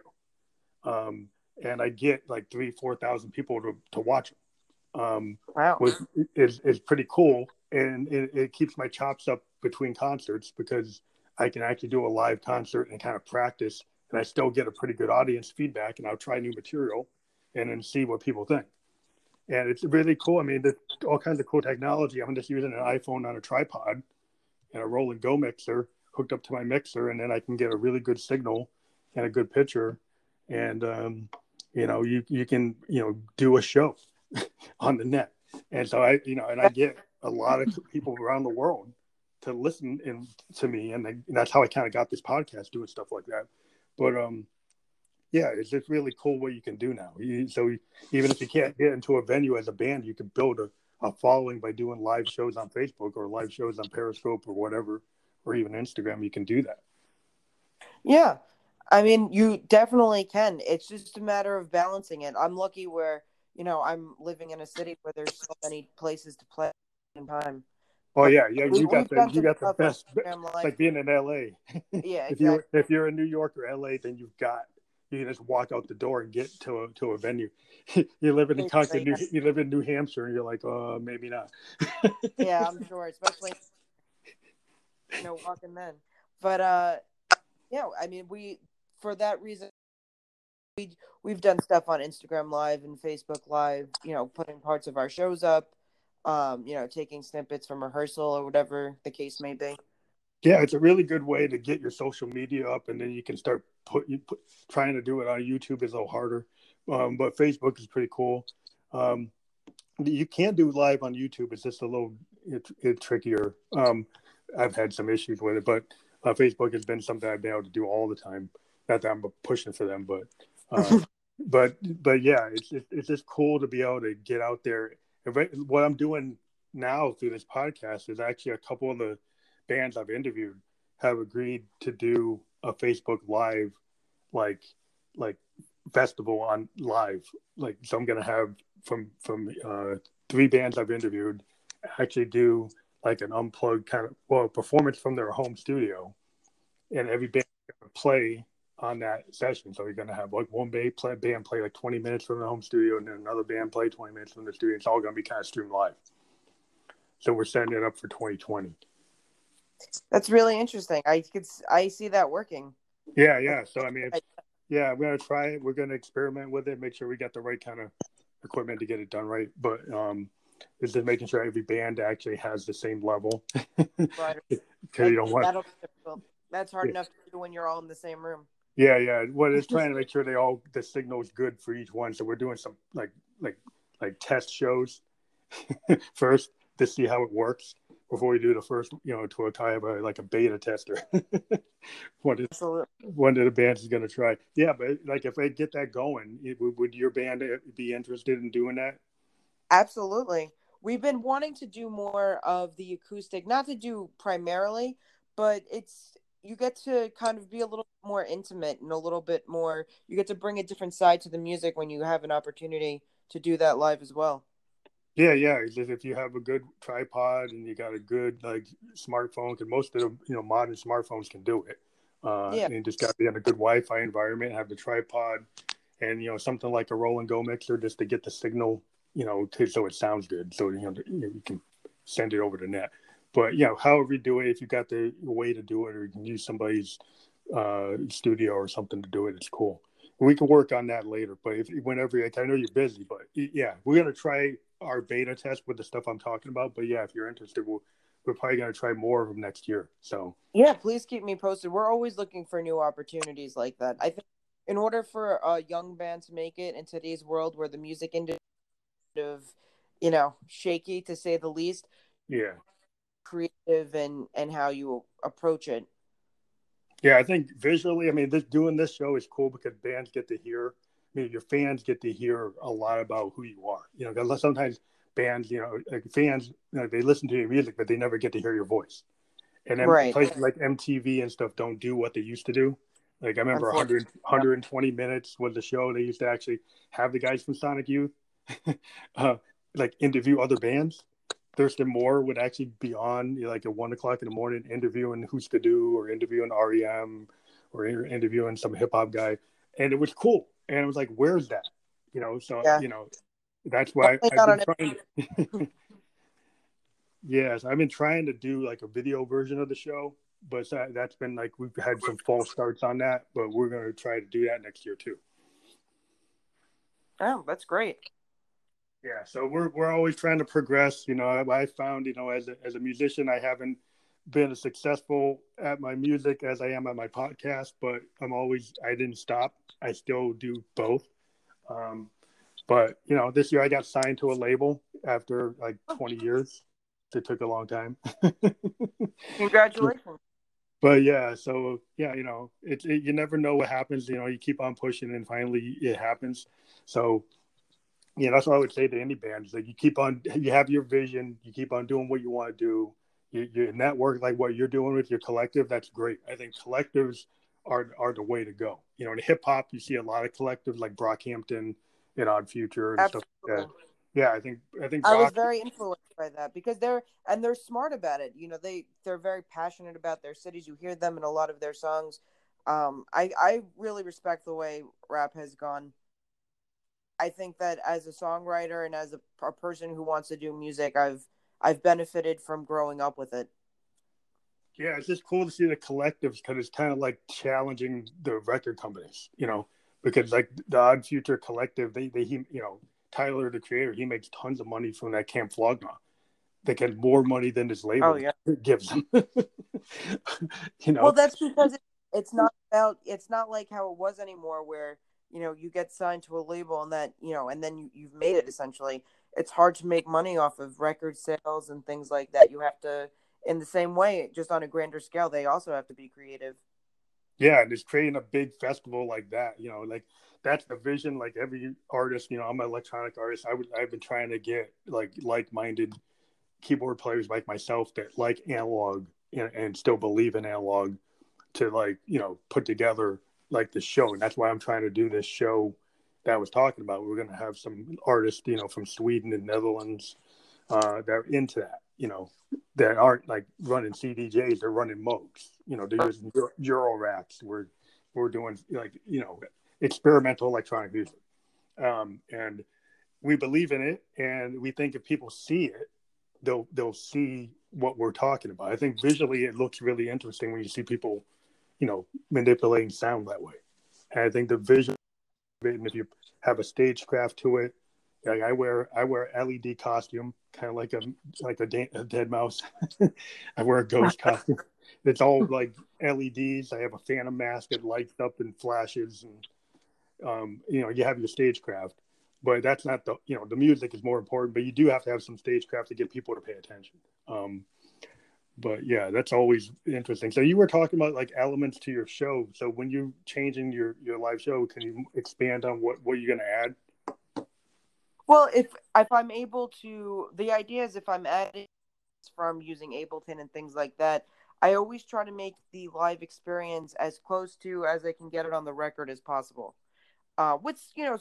Um, and I get like three, 4,000 people to, to watch them. Um, Wow. which is, is pretty cool. And it, it keeps my chops up between concerts because I can actually do a live concert and kind of practice. And I still get a pretty good audience feedback. And I'll try new material and then see what people think. And it's really cool. I mean, there's all kinds of cool technology. I'm just using an iPhone on a tripod and a roll and go mixer hooked up to my mixer. And then I can get a really good signal and a good picture. And, um, you know, you, you can, you know, do a show on the net. And so I, you know, and I get a lot of people around the world to listen to me, and, and that's how I kind of got this podcast doing stuff like that. But um, yeah, it's just really cool what you can do now. You, so even if you can't get into a venue as a band, you can build a, a following by doing live shows on Facebook or live shows on Periscope or whatever, or even Instagram. You can do that. Yeah. I mean, you definitely can. It's just a matter of balancing it. I'm lucky where, you know, I'm living in a city where there's so many places to play in time. Oh yeah, yeah, you got the you got the best. Live. like being in LA. Yeah, if you if you're in New York or LA, then you've got you can just walk out the door and get to a to a venue. you live in Exactly, New, you live in New Hampshire, and you're like, uh, maybe not. yeah, I'm sure, especially you know walking then. But uh, yeah, I mean, we for that reason we we've done stuff on Instagram Live and Facebook Live. You know, putting parts of our shows up. Um, you know, taking snippets from rehearsal or whatever the case may be. Yeah, it's a really good way to get your social media up, and then you can start put you put trying to do it on YouTube is a little harder, um, but Facebook is pretty cool. Um, you can do live on YouTube; it's just a little it, it trickier. Um, I've had some issues with it, but uh, Facebook has been something I've been able to do all the time. Not that I'm pushing for them, but uh, but but yeah, it's it's just cool to be able to get out there. What I'm doing now through this podcast is actually a couple of the bands I've interviewed have agreed to do a Facebook live like like festival on live. Like so I'm gonna have from from uh three bands I've interviewed actually do like an unplugged kind of well performance from their home studio, and every band play on that session. So you're going to have like one band play, band play like 20 minutes from the home studio, and then another band play 20 minutes from the studio. It's all going to be kind of streamed live. So we're setting it up for 2020. That's really interesting. I could I see that working. Yeah, yeah. So I mean, yeah, we're gonna try it. We're gonna experiment with it. Make sure we got the right kind of equipment to get it done right. But um, is just making sure every band actually has the same level. Because you don't want that's hard yeah. enough to do when you're all in the same room. Yeah, yeah. What it's trying to make sure they all the signal is good for each one. So we're doing some like like like test shows first to see how it works before we do the first, you know, to a kind of a, like a beta tester. one, of, one of the bands is going to try. Yeah, but like if they get that going, it, would your band uh, be interested in doing that? Absolutely. We've been wanting to do more of the acoustic, not to do primarily, but it's you get to kind of be a little more intimate and a little bit more you get to bring a different side to the music when you have an opportunity to do that live as well. Yeah yeah if you have a good tripod and you got a good like smartphone because most of the you know modern smartphones can do it. Uh yeah. and just got to be in a good wi-fi environment have the tripod and you know something like a roll and go mixer just to get the signal you know to, so it sounds good. So you know you can send it over the net but you know, however you do it, if you got the way to do it, or you can use somebody's uh, studio or something to do it, it's cool. We can work on that later. But if whenever I know you're busy, but yeah, we're gonna try our beta test with the stuff I'm talking about. But yeah, if you're interested, we'll, we're probably gonna try more of them next year. So yeah, please keep me posted. We're always looking for new opportunities like that. I think in order for a young band to make it in today's world where the music industry of you know shaky to say the least yeah creative and and how you approach it. Yeah, I think visually, I mean, this doing this show is cool because bands get to hear. I mean, your fans get to hear a lot about who you are. You know, sometimes bands, you know, like fans, you know, they listen to your music, but they never get to hear your voice. And then right. places like MTV and stuff don't do what they used to do. Like I remember 100, 120 minutes was the show. They used to actually have the guys from Sonic Youth, uh, like interview other bands. Thurston Moore would actually be on you know, like at one o'clock in the morning interviewing Hüsker Dü or interviewing REM or interviewing some hip hop guy, and it was cool. And it was like, where's that? You know, so yeah. you know, that's why I've been trying. To... yes, I've been trying to do like a video version of the show, but that's been like we've had some false starts on that, but we're going to try to do that next year too. Oh, that's great. Yeah, so we're we're always trying to progress. You know, I, I found you know as a, as a musician, I haven't been as successful at my music as I am at my podcast, but I'm always I didn't stop. I still do both. Um, but you know, this year I got signed to a label after like 20 years. It took a long time. Congratulations. But yeah, so yeah, you know, it's it, you never know what happens. You know, you keep on pushing, and finally it happens. So yeah, that's what I would say to any band. Is like you keep on, you have your vision, you keep on doing what you want to do. You, you network like what you're doing with your collective. That's great. I think collectives are are the way to go. You know, in hip hop, you see a lot of collectives like Brockhampton and Odd Future and Absolutely. stuff like that. Yeah, I think I think Brock... I was very influenced by that because they're and they're smart about it. You know, they they're very passionate about their cities. You hear them in a lot of their songs. Um, I I really respect the way rap has gone I think that as a songwriter and as a, a person who wants to do music, I've I've benefited from growing up with it. Yeah, it's just cool to see the collectives because it's kind of like challenging the record companies, you know, because like the Odd Future Collective, they they he, you know Tyler the creator, he makes tons of money from that Camp Flog Gnaw. They get more money than his label oh, yeah. gives them. you know, well, that's because it's not about it's not like how it was anymore, where you know you get signed to a label and that you know and then you, you've made it essentially. It's hard to make money off of record sales and things like that. You have to in the same way just on a grander scale they also have to be creative. Yeah and just creating a big festival like that you know like that's the vision like every artist you know i'm an electronic artist. I would i've been trying to get like like-minded keyboard players like myself that like analog and, and still believe in analog to like you know put together like the show, and that's why I'm trying to do this show that I was talking about. We're going to have some artists, you know, from Sweden and Netherlands uh, that are into that, you know, that aren't like running CDJs, they're running Moogs. You know, they're using Euro racks. We're we're doing like you know experimental electronic music, um, and we believe in it, and we think if people see it, they'll they'll see what we're talking about. I think visually it looks really interesting when you see people, you know, manipulating sound that way. And I think the vision, and if you have a stagecraft to it, like I wear I wear LED costume, kind of like a like a, da- a deadmau5. I wear a ghost costume. It's all like LEDs. I have a phantom mask that lights up and flashes, and um, you know you have your stagecraft. But that's not the you know the music is more important. But you do have to have some stagecraft to get people to pay attention. Um, but yeah, that's always interesting. So you were talking about like elements to your show. So when you're changing your your live show, can you expand on what what you're going to add? Well, if if I'm able to, the idea is if I'm adding from using Ableton and things like that, I always try to make the live experience as close to as I can get it on the record as possible. Uh, with you know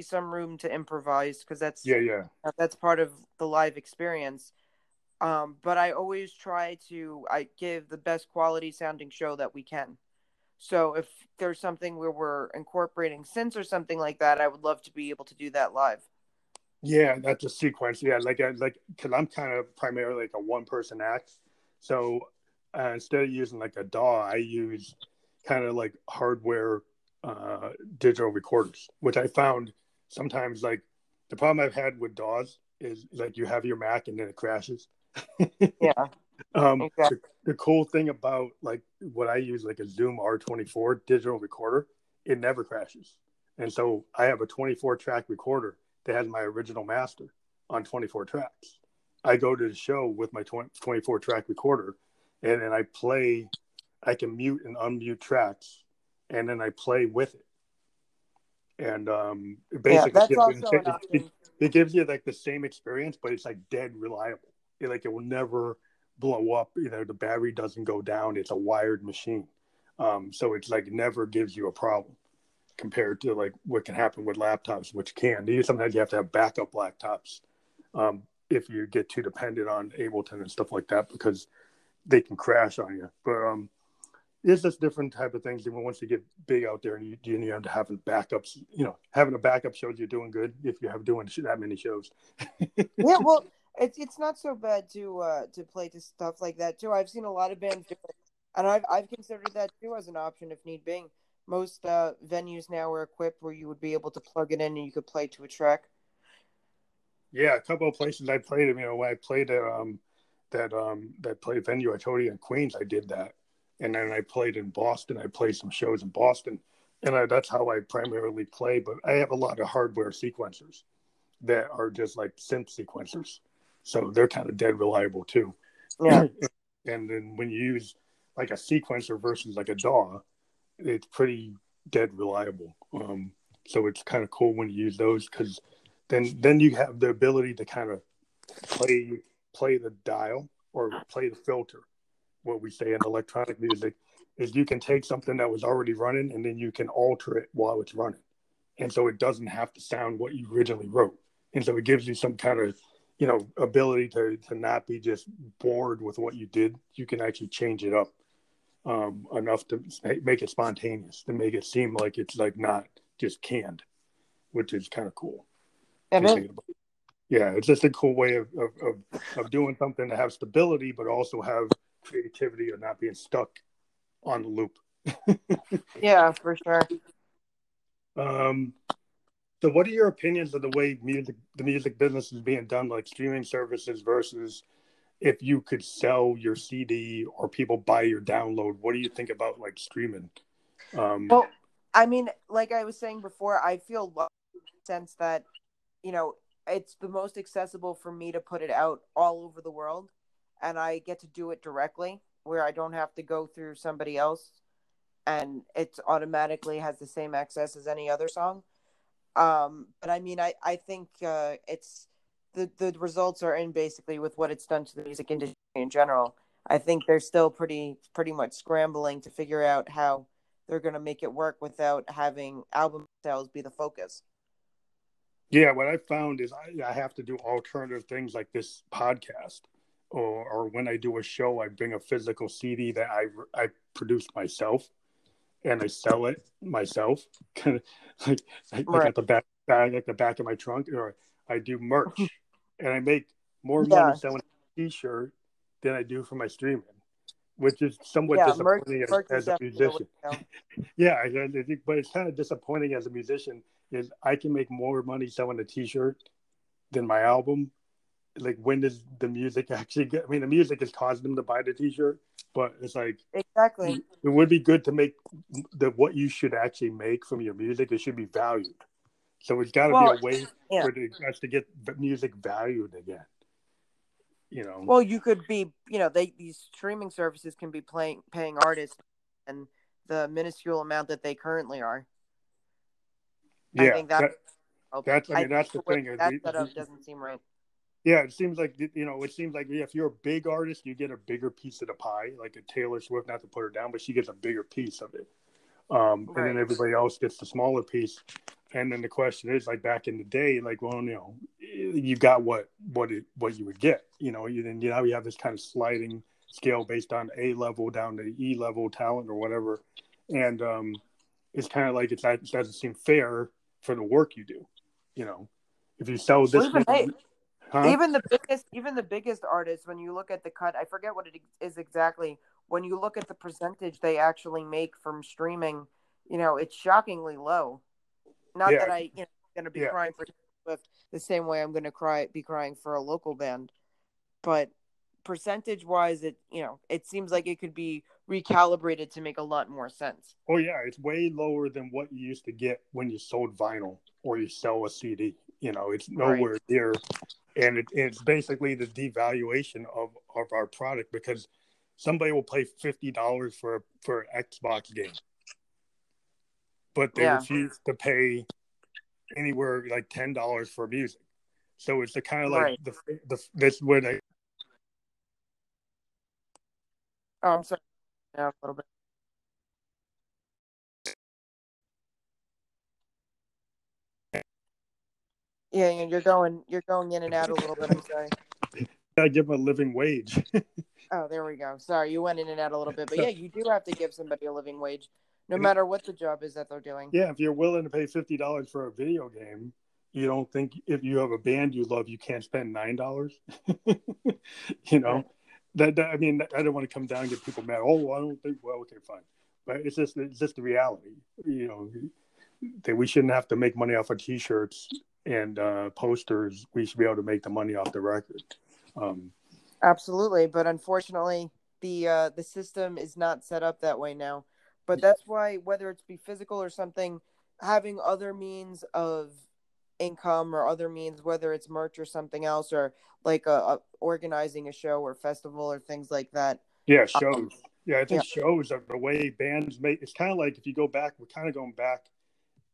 some room to improvise because that's yeah yeah that's part of the live experience. Um, but I always try to I give the best quality sounding show that we can. So if there's something where we're incorporating synths or something like that, I would love to be able to do that live. Yeah, that's a sequence. Yeah, like I, like because I'm kind of primarily like a one person act, so uh, instead of using like a DAW, I use kind of like hardware uh, digital recorders, which I found sometimes like the problem I've had with DAWs is like you have your Mac and then it crashes. Yeah. Um, exactly. the, the, cool thing about like what I use, like a Zoom R24 digital recorder, it never crashes. And so I have a 24 track recorder that has my original master on 24 tracks. I go to the show with my 20, 24 track recorder and then I play, I can mute and unmute tracks and then I play with it. And um, basically, yeah, it, it, it, it gives you like the same experience, but it's like dead reliable. It, like it will never blow up. You know, the battery doesn't go down. It's a wired machine, um, so it's like never gives you a problem compared to like what can happen with laptops, which can. You sometimes you have to have backup laptops um, if you get too dependent on Ableton and stuff like that because they can crash on you. But um, it's just different type of things. Even once you get big out there and you, you need to have backups, you know, having a backup shows you're doing good if you have doing that many shows. yeah, well, it's it's not so bad to uh to play to stuff like that too. I've seen a lot of bands do it, and I've I've considered that too as an option if need be. Most uh, venues now are equipped where you would be able to plug it in and you could play to a track. Yeah, a couple of places I played. You know, when I played at um that um that play venue I told you in Queens, I did that, and then I played in Boston. I played some shows in Boston, and I, that's how I primarily play. But I have a lot of hardware sequencers that are just like synth sequencers so they're kind of dead reliable too. Yeah. and then when you use like a sequencer versus like a DAW, it's pretty dead reliable. Um, so it's kind of cool when you use those because then then you have the ability to kind of play play the dial or play the filter. What we say in electronic music is you can take something that was already running and then you can alter it while it's running, and so it doesn't have to sound what you originally wrote, and so it gives you some kind of you know ability to to not be just bored with what you did you can actually change it up um, enough to make it spontaneous to make it seem like it's like not just canned which is kind of cool yeah it's just a cool way of, of, of, of doing something to have stability but also have creativity or not being stuck on the loop. Yeah for sure. Um so, what are your opinions of the way music, the music business is being done, like streaming services versus if you could sell your CD or people buy your download? What do you think about like streaming? Um, well, I mean, like I was saying before, I feel sense that you know it's the most accessible for me to put it out all over the world, and I get to do it directly, where I don't have to go through somebody else, and it automatically has the same access as any other song. Um, but I mean, I I think uh, it's the the results are in basically with what it's done to the music industry in general. I think they're still pretty pretty much scrambling to figure out how they're going to make it work without having album sales be the focus. Yeah, what I found is I, I have to do alternative things like this podcast, or or when I do a show, I bring a physical CD that I I produced myself, and I sell it myself, kind of like, like right. at the back bag at the back of my trunk, or I do merch, and I make more yeah. money selling a T-shirt than I do for my streaming, which is somewhat yeah, disappointing merch, as, merch as a musician. yeah, I, I think, but it's kind of disappointing as a musician. Is I can make more money selling a T-shirt than my album. Like, when does the music actually get? I mean, the music has caused them to buy the T-shirt, but it's like exactly. It would be good to make that what you should actually make from your music. It should be valued. So it's got to well, be a way yeah. for the, us to get the music valued again you know well you could be you know they these streaming services can be playing paying artists and the minuscule amount that they currently are yeah I think that, that that's i mean I that's the thing that setup doesn't seem right yeah it seems like you know it seems like if you're a big artist you get a bigger piece of the pie like a taylor swift not to put her down but she gets a bigger piece of it. Um, right. and then everybody else gets the smaller piece. And then the question is like back in the day like well you know you got what what it what you would get you know you then you know you have this kind of sliding scale based on a level down to e level talent or whatever. And um it's kind of like it's it doesn't seem fair for the work you do you know. If you sell this huh? even the biggest even the biggest artists when you look at the cut i forget what it is exactly when you look at the percentage they actually make from streaming you know it's shockingly low not yeah. that I, you know, going to be yeah. crying for Swift the same way I'm going to cry, be crying for a local band, but percentage wise, it you know, it seems like it could be recalibrated to make a lot more sense. Oh yeah, it's way lower than what you used to get when you sold vinyl or you sell a CD. You know, it's nowhere right. near, and it, it's basically the devaluation of of our product because somebody will pay fifty dollars for for an Xbox game but they yeah. refuse to pay anywhere like ten dollars for music. So it's the kind of like right. the the this where they. Oh, I'm sorry. Yeah, a little bit. Yeah, you're going you're going in and out a little bit. I'm sorry. I give them a living wage. oh, there we go. Sorry, you went in and out a little bit, but yeah, you do have to give somebody a living wage no matter what the job is that they're doing. Yeah, if you're willing to pay fifty dollars for a video game, you don't think if you have a band you love, you can't spend nine dollars. you know, right. that, that, I mean, I don't want to come down and get people mad. Oh, I don't think. Well, okay, fine, but it's just it's just the reality. You know, that we shouldn't have to make money off of T-shirts and uh, posters. We should be able to make the money off the record. Um, Absolutely, but unfortunately, the uh, the system is not set up that way now. But that's why whether it's be physical or something, having other means of income or other means, whether it's merch or something else, or like a, a organizing a show or festival or things like that. Yeah, shows. Um, yeah, I think yeah. shows are the way bands make. It's kind of like if you go back, we're kind of going back.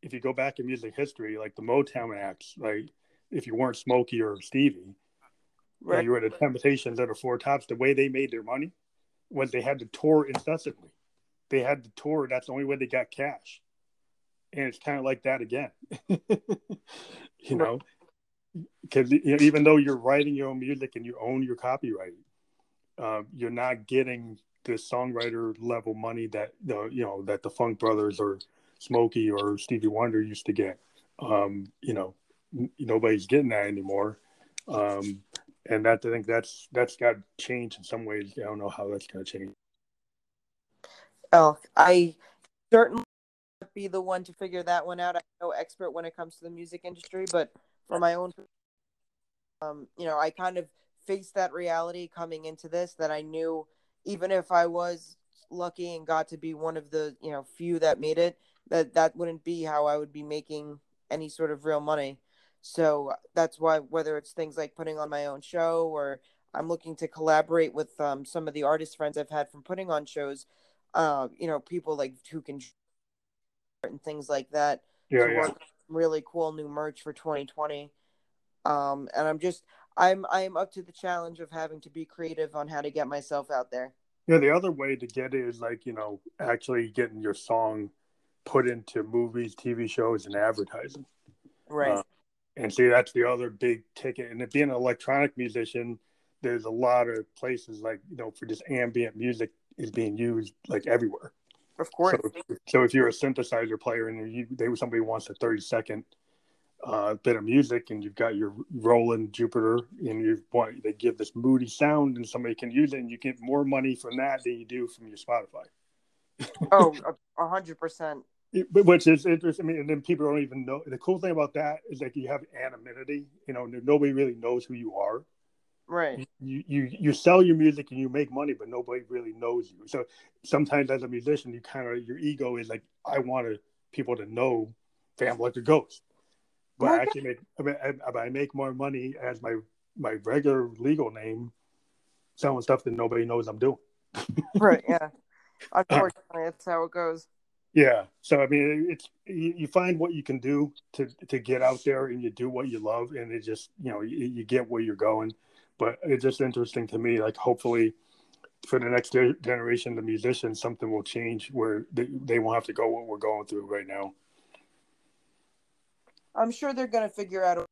If you go back in music history, like the Motown acts, like if you weren't Smokey or Stevie, right. you were the Temptations or the Four Tops. The way they made their money was they had to tour incessantly they had to tour. That's the only way they got cash. And it's kind of like that again, you know, because you know, even though you're writing your own music and you own your copyright, uh, you're not getting the songwriter level money that the you know that the Funk Brothers or Smokey or Stevie Wonder used to get. Um, you know, n- nobody's getting that anymore. Um, and that I think that's that's got changed in some ways. I don't know how that's going to change. Oh, I certainly be the one to figure that one out. I'm no expert when it comes to the music industry, but for my own, um, you know, I kind of faced that reality coming into this that I knew even if I was lucky and got to be one of the you know few that made it, that that wouldn't be how I would be making any sort of real money. So that's why whether it's things like putting on my own show or I'm looking to collaborate with um, some of the artist friends I've had from putting on shows uh, you know, people like who can and things like that yeah, to yeah. work really cool new merch for 2020. Um, and I'm just I'm I'm up to the challenge of having to be creative on how to get myself out there. Yeah, the other way to get it is like you know actually getting your song put into movies, TV shows, and advertising. Right. Uh, And see, that's the other big ticket. And if being an electronic musician, there's a lot of places like you know for just ambient music is being used like everywhere. Of course. So, so if you're a synthesizer player and you, they somebody wants a 30 second uh, bit of music and you've got your Roland Jupiter and you want they give this moody sound and somebody can use it and you get more money from that than you do from your Spotify. oh, a hundred percent. Which is interesting. I mean, and then people don't even know. The cool thing about that is like you have anonymity. You know, nobody really knows who you are. Right. You, you you sell your music and you make money, but nobody really knows you. So sometimes as a musician, you kind of your ego is like, I wanted people to know Phantom Electric Ghost, but I actually make I, mean, I, I make more money as my my regular legal name, selling stuff that nobody knows I'm doing. right. Yeah. Unfortunately, that's how it goes. Yeah. So I mean, it's you, find what you can do to to get out there, and you do what you love, and it just you know you, you get where you're going but it's just interesting to me. Like hopefully, for the next generation, the musicians, something will change where they, they won't have to go what we're going through right now. I'm sure they're going to figure out.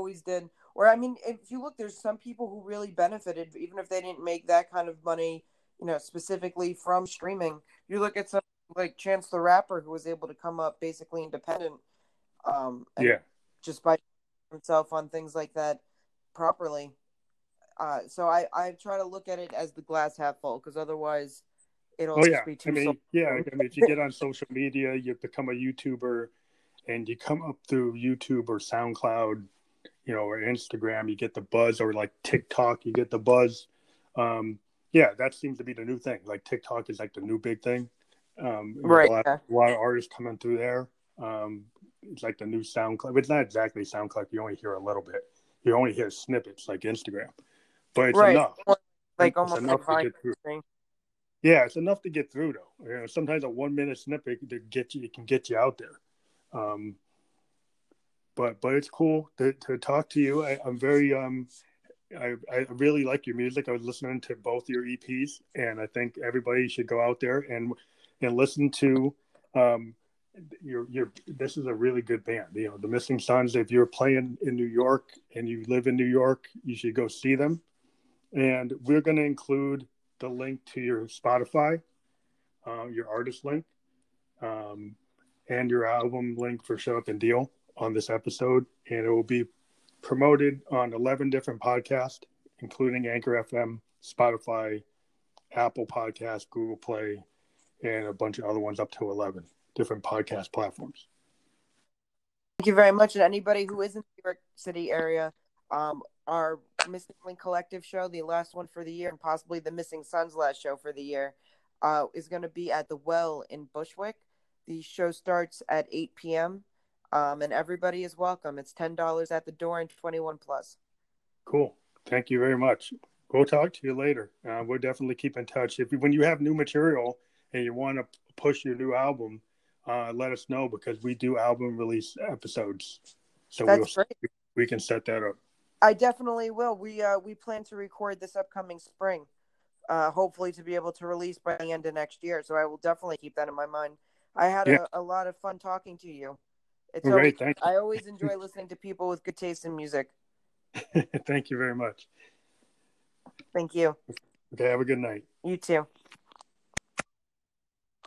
Always did, or I mean, if you look, there's some people who really benefited, even if they didn't make that kind of money, you know, specifically from streaming. You look at some like Chance the Rapper, who was able to come up basically independent, um, yeah, just by himself on things like that properly. Uh, so I, I try to look at it as the glass half full because otherwise it'll oh, yeah. be too. I mean, yeah. I mean, if you get on social media, you become a YouTuber, and you come up through YouTube or SoundCloud, you know, or Instagram, you get the buzz, or like TikTok, you get the buzz. Um, yeah, that seems to be the new thing. Like TikTok is like the new big thing. Um, right. A lot, a lot, of artists coming through there. Um, it's like the new SoundCloud. It's not exactly SoundCloud. You only hear a little bit you only hear snippets like Instagram, but it's right. enough. Like it's almost enough like to get through. Yeah, it's enough to get through though. You know, sometimes a one minute snippet to get you, it can get you out there. Um, but but it's cool to, to talk to you. I, am very um, I, I really like your music. I was listening to both your EPs, and I think everybody should go out there and and listen to um, you're this is a really good band. You know, the Missing Sons. If you're playing in New York and you live in New York, you should go see them. And we're going to include the link to your Spotify, uh, your artist link, um, and your album link for Show Up and Deal on this episode, and it will be promoted on 11 different podcasts, including Anchor FM, Spotify, Apple Podcast, Google Play, and a bunch of other ones up to 11 different podcast platforms. Thank you very much. And anybody who is in the New York City area, um, our Missing Link Collective show, the last one for the year, and possibly the Missing Sons last show for the year, uh, is going to be at the Well in Bushwick. The show starts at 8 p.m. Um, and everybody is welcome. It's ten dollars at the door and twenty one plus. Cool. Thank you very much. We'll talk to you later. Uh, we'll definitely keep in touch. If when you have new material and you want to push your new album, uh, let us know because we do album release episodes. So That's we'll, great. we can set that up. I definitely will. We uh, we plan to record this upcoming spring, uh, hopefully to be able to release by the end of next year. So I will definitely keep that in my mind. I had yeah. a, a, lot of fun talking to you. It's Great, always, thank you. I always enjoy listening to people with good taste in music. thank you very much. Thank you. Okay, have a good night. You too.